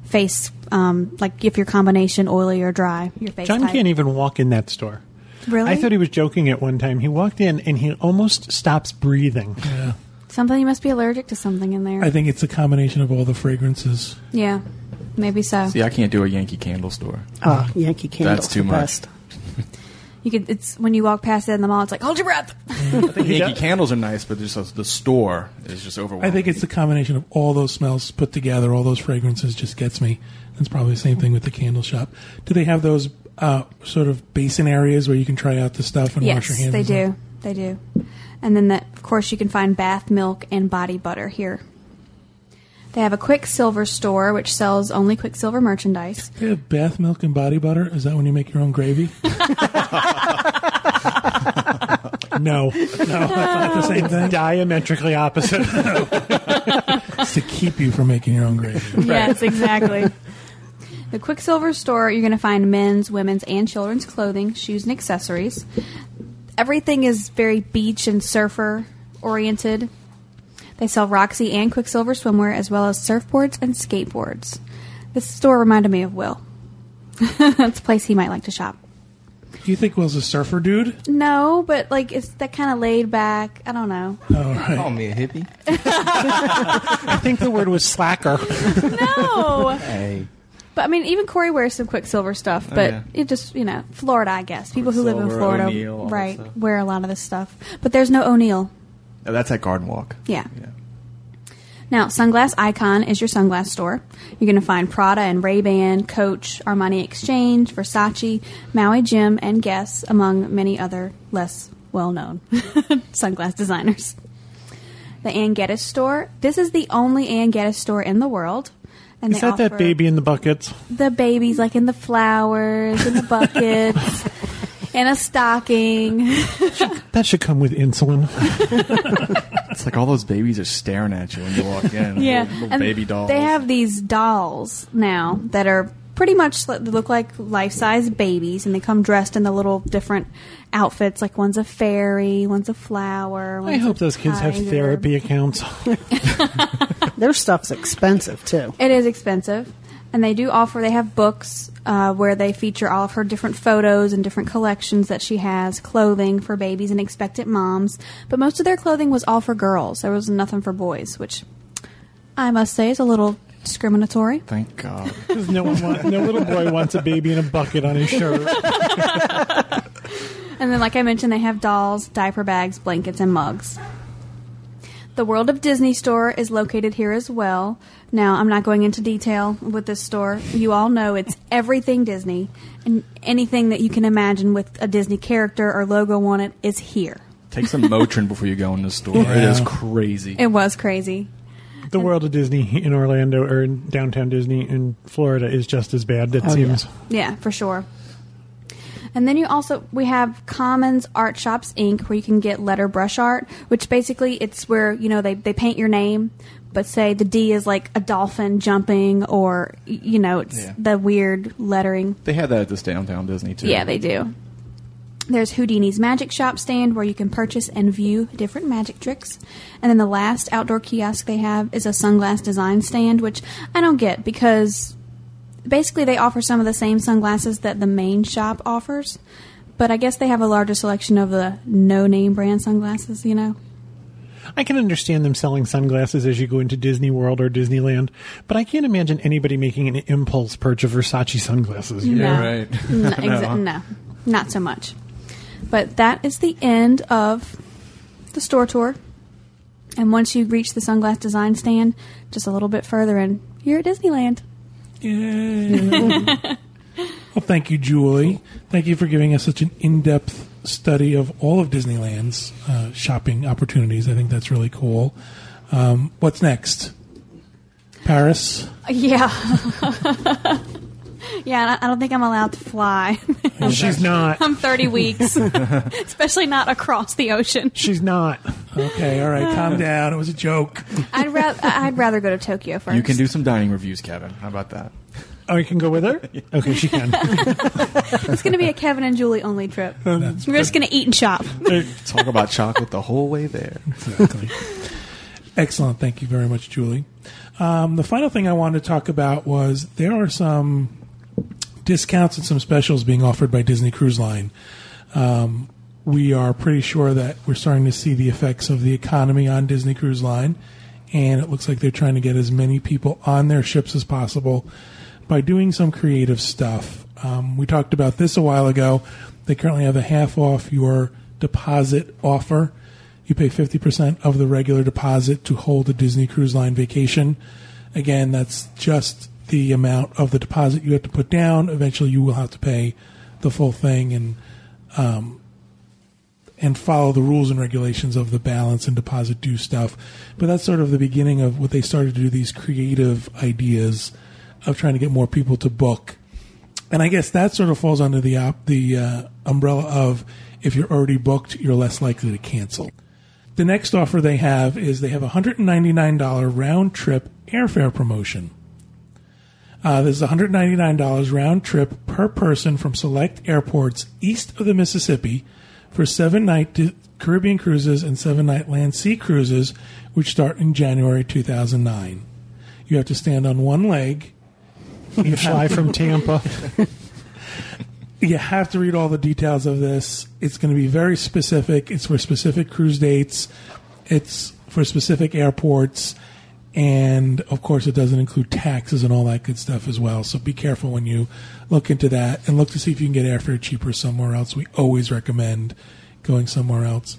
face, um, like if your combination oily or dry, your face. John type. can't even walk in that store. Really? I thought he was joking at one time. He walked in and he almost stops breathing. Yeah. Something you must be allergic to something in there. I think it's a combination of all the fragrances. yeah, maybe so. See, I can't do a Yankee Candle store. Oh, Yankee Candle. That's too much. You could. It's when you walk past it in the mall. It's like hold your breath. Yankee Candles are nice, but just uh, the store is just overwhelming. I think it's the combination of all those smells put together, all those fragrances just gets me. It's probably the same thing with the candle shop. Do they have those uh, sort of basin areas where you can try out the stuff and wash your yes, hands? they and do. They do. And then that, of course, you can find bath milk and body butter here. They have a Quiksilver store which sells only Quiksilver merchandise. They have bath milk and body butter. Is that when you make your own gravy? no, no, that's not the same thing. Diametrically opposite. It's to keep you from making your own gravy. Yes, exactly. The Quiksilver store, you're going to find men's, women's, and children's clothing, shoes, and accessories. Everything is very beach and surfer oriented. They sell Roxy and Quiksilver swimwear, as well as surfboards and skateboards. This store reminded me of Will. That's a place he might like to shop. Do you think Will's a surfer dude? No, but like it's that kind of laid back. I don't know. All right. Call me a hippie. I think the word was slacker. No, Hey. But I mean, even Corey wears some Quiksilver stuff. But yeah. it just you know, Florida, I guess. People who live in Florida, O'Neill, right, wear a lot of this stuff. But there's no O'Neill. Oh, that's at Garden Walk. Yeah. Yeah. Now, Sunglass Icon is your sunglass store. You're going to find Prada and Ray-Ban, Coach, Armani Exchange, Versace, Maui Jim, and Guess, among many other less well-known sunglass designers. The Anne Geddes store. This is the only Anne Geddes store in the world. And Is that that baby in the buckets? The babies, like in the flowers, in the buckets, in a stocking. That should come with insulin. It's like all those babies are staring at you when you walk in. Yeah, Little, little and baby dolls. They have these dolls now that are pretty much they look like life-size babies, and they come dressed in the little different outfits. Like one's a fairy, one's a flower. I hope a those kids have therapy accounts. Their stuff's expensive too. It is expensive, and they do offer. They have books uh, where they feature all of her different photos and different collections that she has, clothing for babies and expectant moms. But most of their clothing was all for girls. There was nothing for boys, which I must say is a little discriminatory. Thank God. 'Cause no one wants, no little boy wants a baby in a bucket on his shirt. And then, like I mentioned, they have dolls, diaper bags, blankets, and mugs. The World of Disney store is located here as well. Now, I'm not going into detail with this store. You all know it's everything Disney, and anything that you can imagine with a Disney character or logo on it is here. Take some Motrin before you go in the store. It Yeah. is crazy. It was crazy. The world of Disney in Orlando or in downtown Disney in Florida is just as bad. It Oh, seems. Yeah, for sure. And then you also we have Kaman's Art Shops Inc. where you can get letter brush art, which basically it's where you know they they paint your name, but say the D is like a dolphin jumping, or you know, it's Yeah. the weird lettering. They had that at this downtown Disney too. Yeah, they do. There's Houdini's Magic Shop stand where you can purchase and view different magic tricks. And then the last outdoor kiosk they have is a sunglass design stand, which I don't get because basically they offer some of the same sunglasses that the main shop offers. But I guess they have a larger selection of the no name brand sunglasses, you know? I can understand them selling sunglasses as you go into Disney World or Disneyland, but I can't imagine anybody making an impulse purchase of Versace sunglasses. you know? Yeah, right. No, No. exa- no, not so much. But that is the end of the store tour. And once you reach the sunglass design stand, just a little bit further, and you're at Disneyland. Yeah. well, thank you, Julie. Thank you for giving us such an in-depth study of all of Disneyland's uh, shopping opportunities. I think that's really cool. Um, what's next? Paris. Yeah. yeah, I I don't think I'm allowed to fly. She's not. I'm 30 weeks, especially not across the ocean. She's not. Okay, all right, calm down. It was a joke. I'd rather I'd rather go to Tokyo first. You can do some dining reviews, Kevin. How about that? Oh, you can go with her? Okay, she can. It's going to be a Kevin and Julie only trip. We're just going to eat and shop. Talk about chocolate the whole way there. Exactly. Excellent. Thank you very much, Julie. Um, the final thing I wanted to talk about was there are some discounts and some specials being offered by Disney Cruise Line. Um, we are pretty sure that we're starting to see the effects of the economy on Disney Cruise Line, and it looks like they're trying to get as many people on their ships as possible by doing some creative stuff. Um, we talked about this a while ago. They currently have a half off your deposit offer. You pay 50% of the regular deposit to hold a Disney Cruise Line vacation. Again, that's just the amount of the deposit you have to put down. Eventually, you will have to pay the full thing and um, and follow the rules and regulations of the balance and deposit due stuff. But that's sort of the beginning of what they started to do these creative ideas of trying to get more people to book. And I guess that sort of falls under the op- the uh, umbrella of if you're already booked, you're less likely to cancel. The next offer they have is they have a $199 round trip airfare promotion. Uh, this is $199 round trip per person from select airports east of the Mississippi for seven night Caribbean cruises and seven night land sea cruises, which start in January 2009. You have to stand on one leg. You Fly from Tampa. you have to read all the details of this. It's going to be very specific. It's for specific cruise dates. It's for specific airports. And of course, it doesn't include taxes and all that good stuff as well. So be careful when you look into that and look to see if you can get airfare cheaper somewhere else. We always recommend going somewhere else.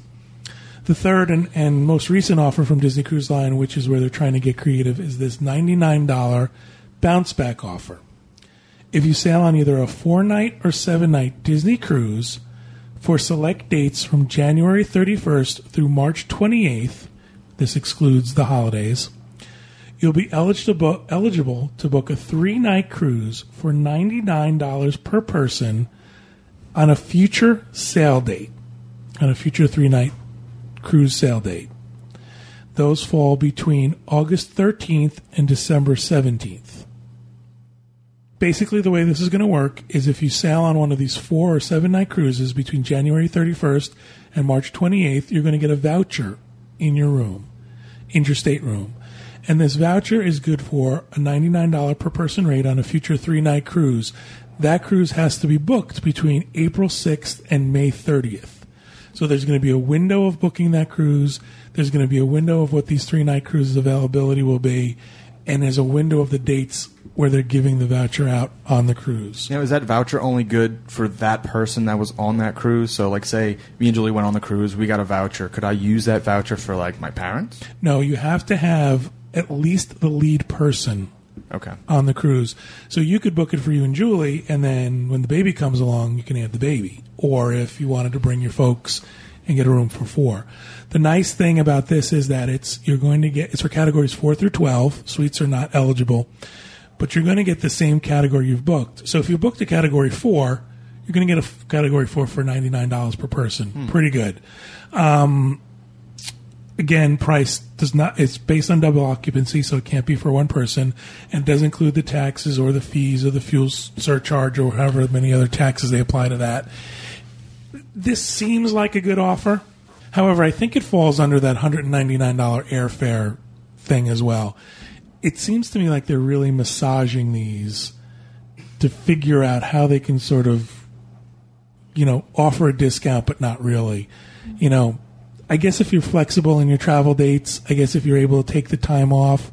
The third and, and most recent offer from Disney Cruise Line, which is where they're trying to get creative, is this $99 bounce back offer. If you sail on either a four night or seven night Disney cruise for select dates from January 31st through March 28th, this excludes the holidays, you'll be eligible, to book a three night cruise for $99 per person on a future sail date, on a future three night cruise sail date. Those fall between August 13th and December 17th. Basically, the way this is going to work is if you sail on one of these four or seven night cruises between January 31st and March 28th, you're going to get a voucher in your room, in your stateroom. And this voucher is good for a $99 per person rate on a future three night cruise. That cruise has to be booked between April 6th and May 30th. So there's going to be a window of booking that cruise. There's going to be a window of what these three night cruises availability will be. And there's a window of the dates where they're giving the voucher out on the cruise. Now, is that voucher only good for that person that was on that cruise? So, like, say me and Julie went on the cruise, we got a voucher. Could I use that voucher for like my parents? No, you have to have at least the lead person Okay. on the cruise. So you could book it for you and Julie, and then when the baby comes along, you can add the baby. Or if you wanted to bring your folks and get a room for four. The nice thing about this is that it's you're going to get it's for categories four through twelve. Suites are not eligible, but you're going to get the same category you've booked. So if you booked a category four, you're going to get a category four for ninety nine dollars per person. Pretty good. Um, again, price does not. It's based on double occupancy, so it can't be for one person, and does include the taxes or the fees or the fuel surcharge or however many other taxes they apply to that. This seems like a good offer. However, I think it falls under that $199 airfare thing as well. It seems to me like they're really massaging these to figure out how they can sort of, you know, offer a discount, but not really. You know, I guess if you're flexible in your travel dates, I guess if you're able to take the time off,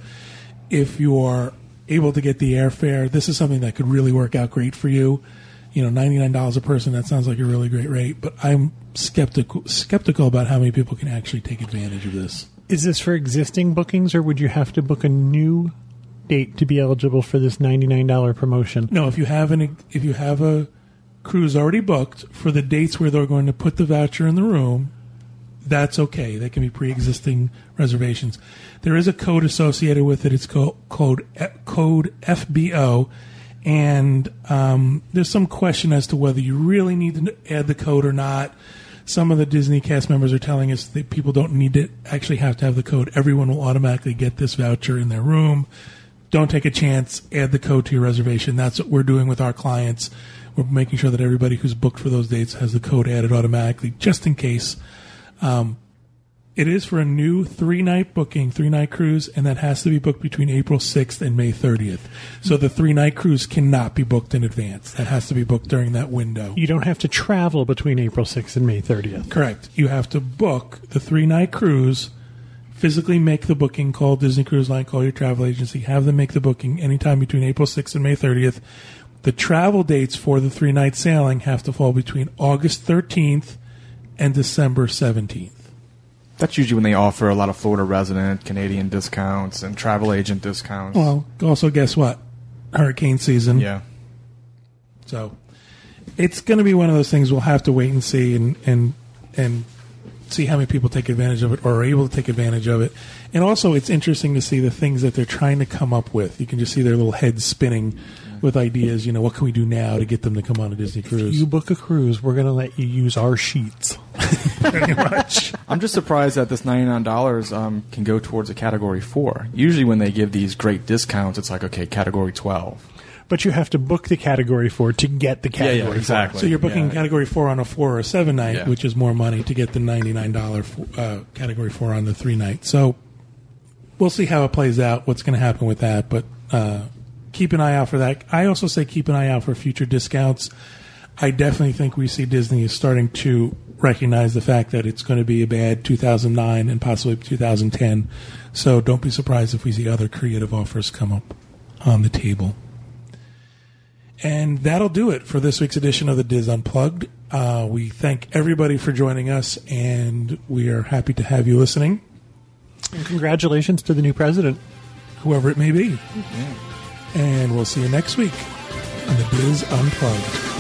if you're able to get the airfare, this is something that could really work out great for you. You know, ninety nine dollars a person. That sounds like a really great rate, but I'm skeptical skeptical about how many people can actually take advantage of this. Is this for existing bookings, or would you have to book a new date to be eligible for this $99 promotion? No, if you have an if you have a cruise already booked for the dates where they're going to put the voucher in the room, that's okay. They can be pre-existing reservations. There is a code associated with it. It's co- code code FBO, and um, there's some question as to whether you really need to add the code or not. Some of the Disney cast members are telling us that people don't need to actually have to have the code. Everyone will automatically get this voucher in their room. Don't take a chance. Add the code to your reservation. That's what we're doing with our clients. We're making sure that everybody who's booked for those dates has the code added automatically, just in case. Um, it is for a new three night booking, three night cruise, and that has to be booked between April 6th and May 30th. So the three night cruise cannot be booked in advance. That has to be booked during that window. You don't have to travel between April 6th and May 30th. Correct. You have to book the three night cruise, physically make the booking, call Disney Cruise Line, call your travel agency, have them make the booking anytime between April 6th and May 30th. The travel dates for the three night sailing have to fall between August 13th and December 17th. That's usually when they offer a lot of Florida resident Canadian discounts and travel agent discounts. Well, also, guess what? Hurricane season. yeah. So it's going to be one of those things we'll have to wait and see and, and, and see how many people take advantage of it or are able to take advantage of it. And also, it's interesting to see the things that they're trying to come up with. You can just see their little heads spinning with ideas. You know, what can we do now to get them to come on a Disney cruise? You book a cruise, we're going to let you use our sheets. pretty much. I'm just surprised that this $99 um, can go towards a category 4. Usually when they give these great discounts, it's like, okay, category 12. But you have to book the category four to get the category four. exactly. So you're booking Yeah. category four on a four or a seven night, Yeah. which is more money to get the ninety nine dollar uh, category four on the three night. So we'll see how it plays out. What's going to happen with that? But uh, keep an eye out for that. I also say keep an eye out for future discounts. I definitely think we see Disney is starting to recognize the fact that it's going to be a bad 2009 and possibly 2010. So don't be surprised if we see other creative offers come up on the table. And that'll do it for this week's edition of the DIS Unplugged. Uh, we thank everybody for joining us, and we are happy to have you listening, And congratulations to the new president. whoever it may be. And we'll see you next week on the DIS Unplugged.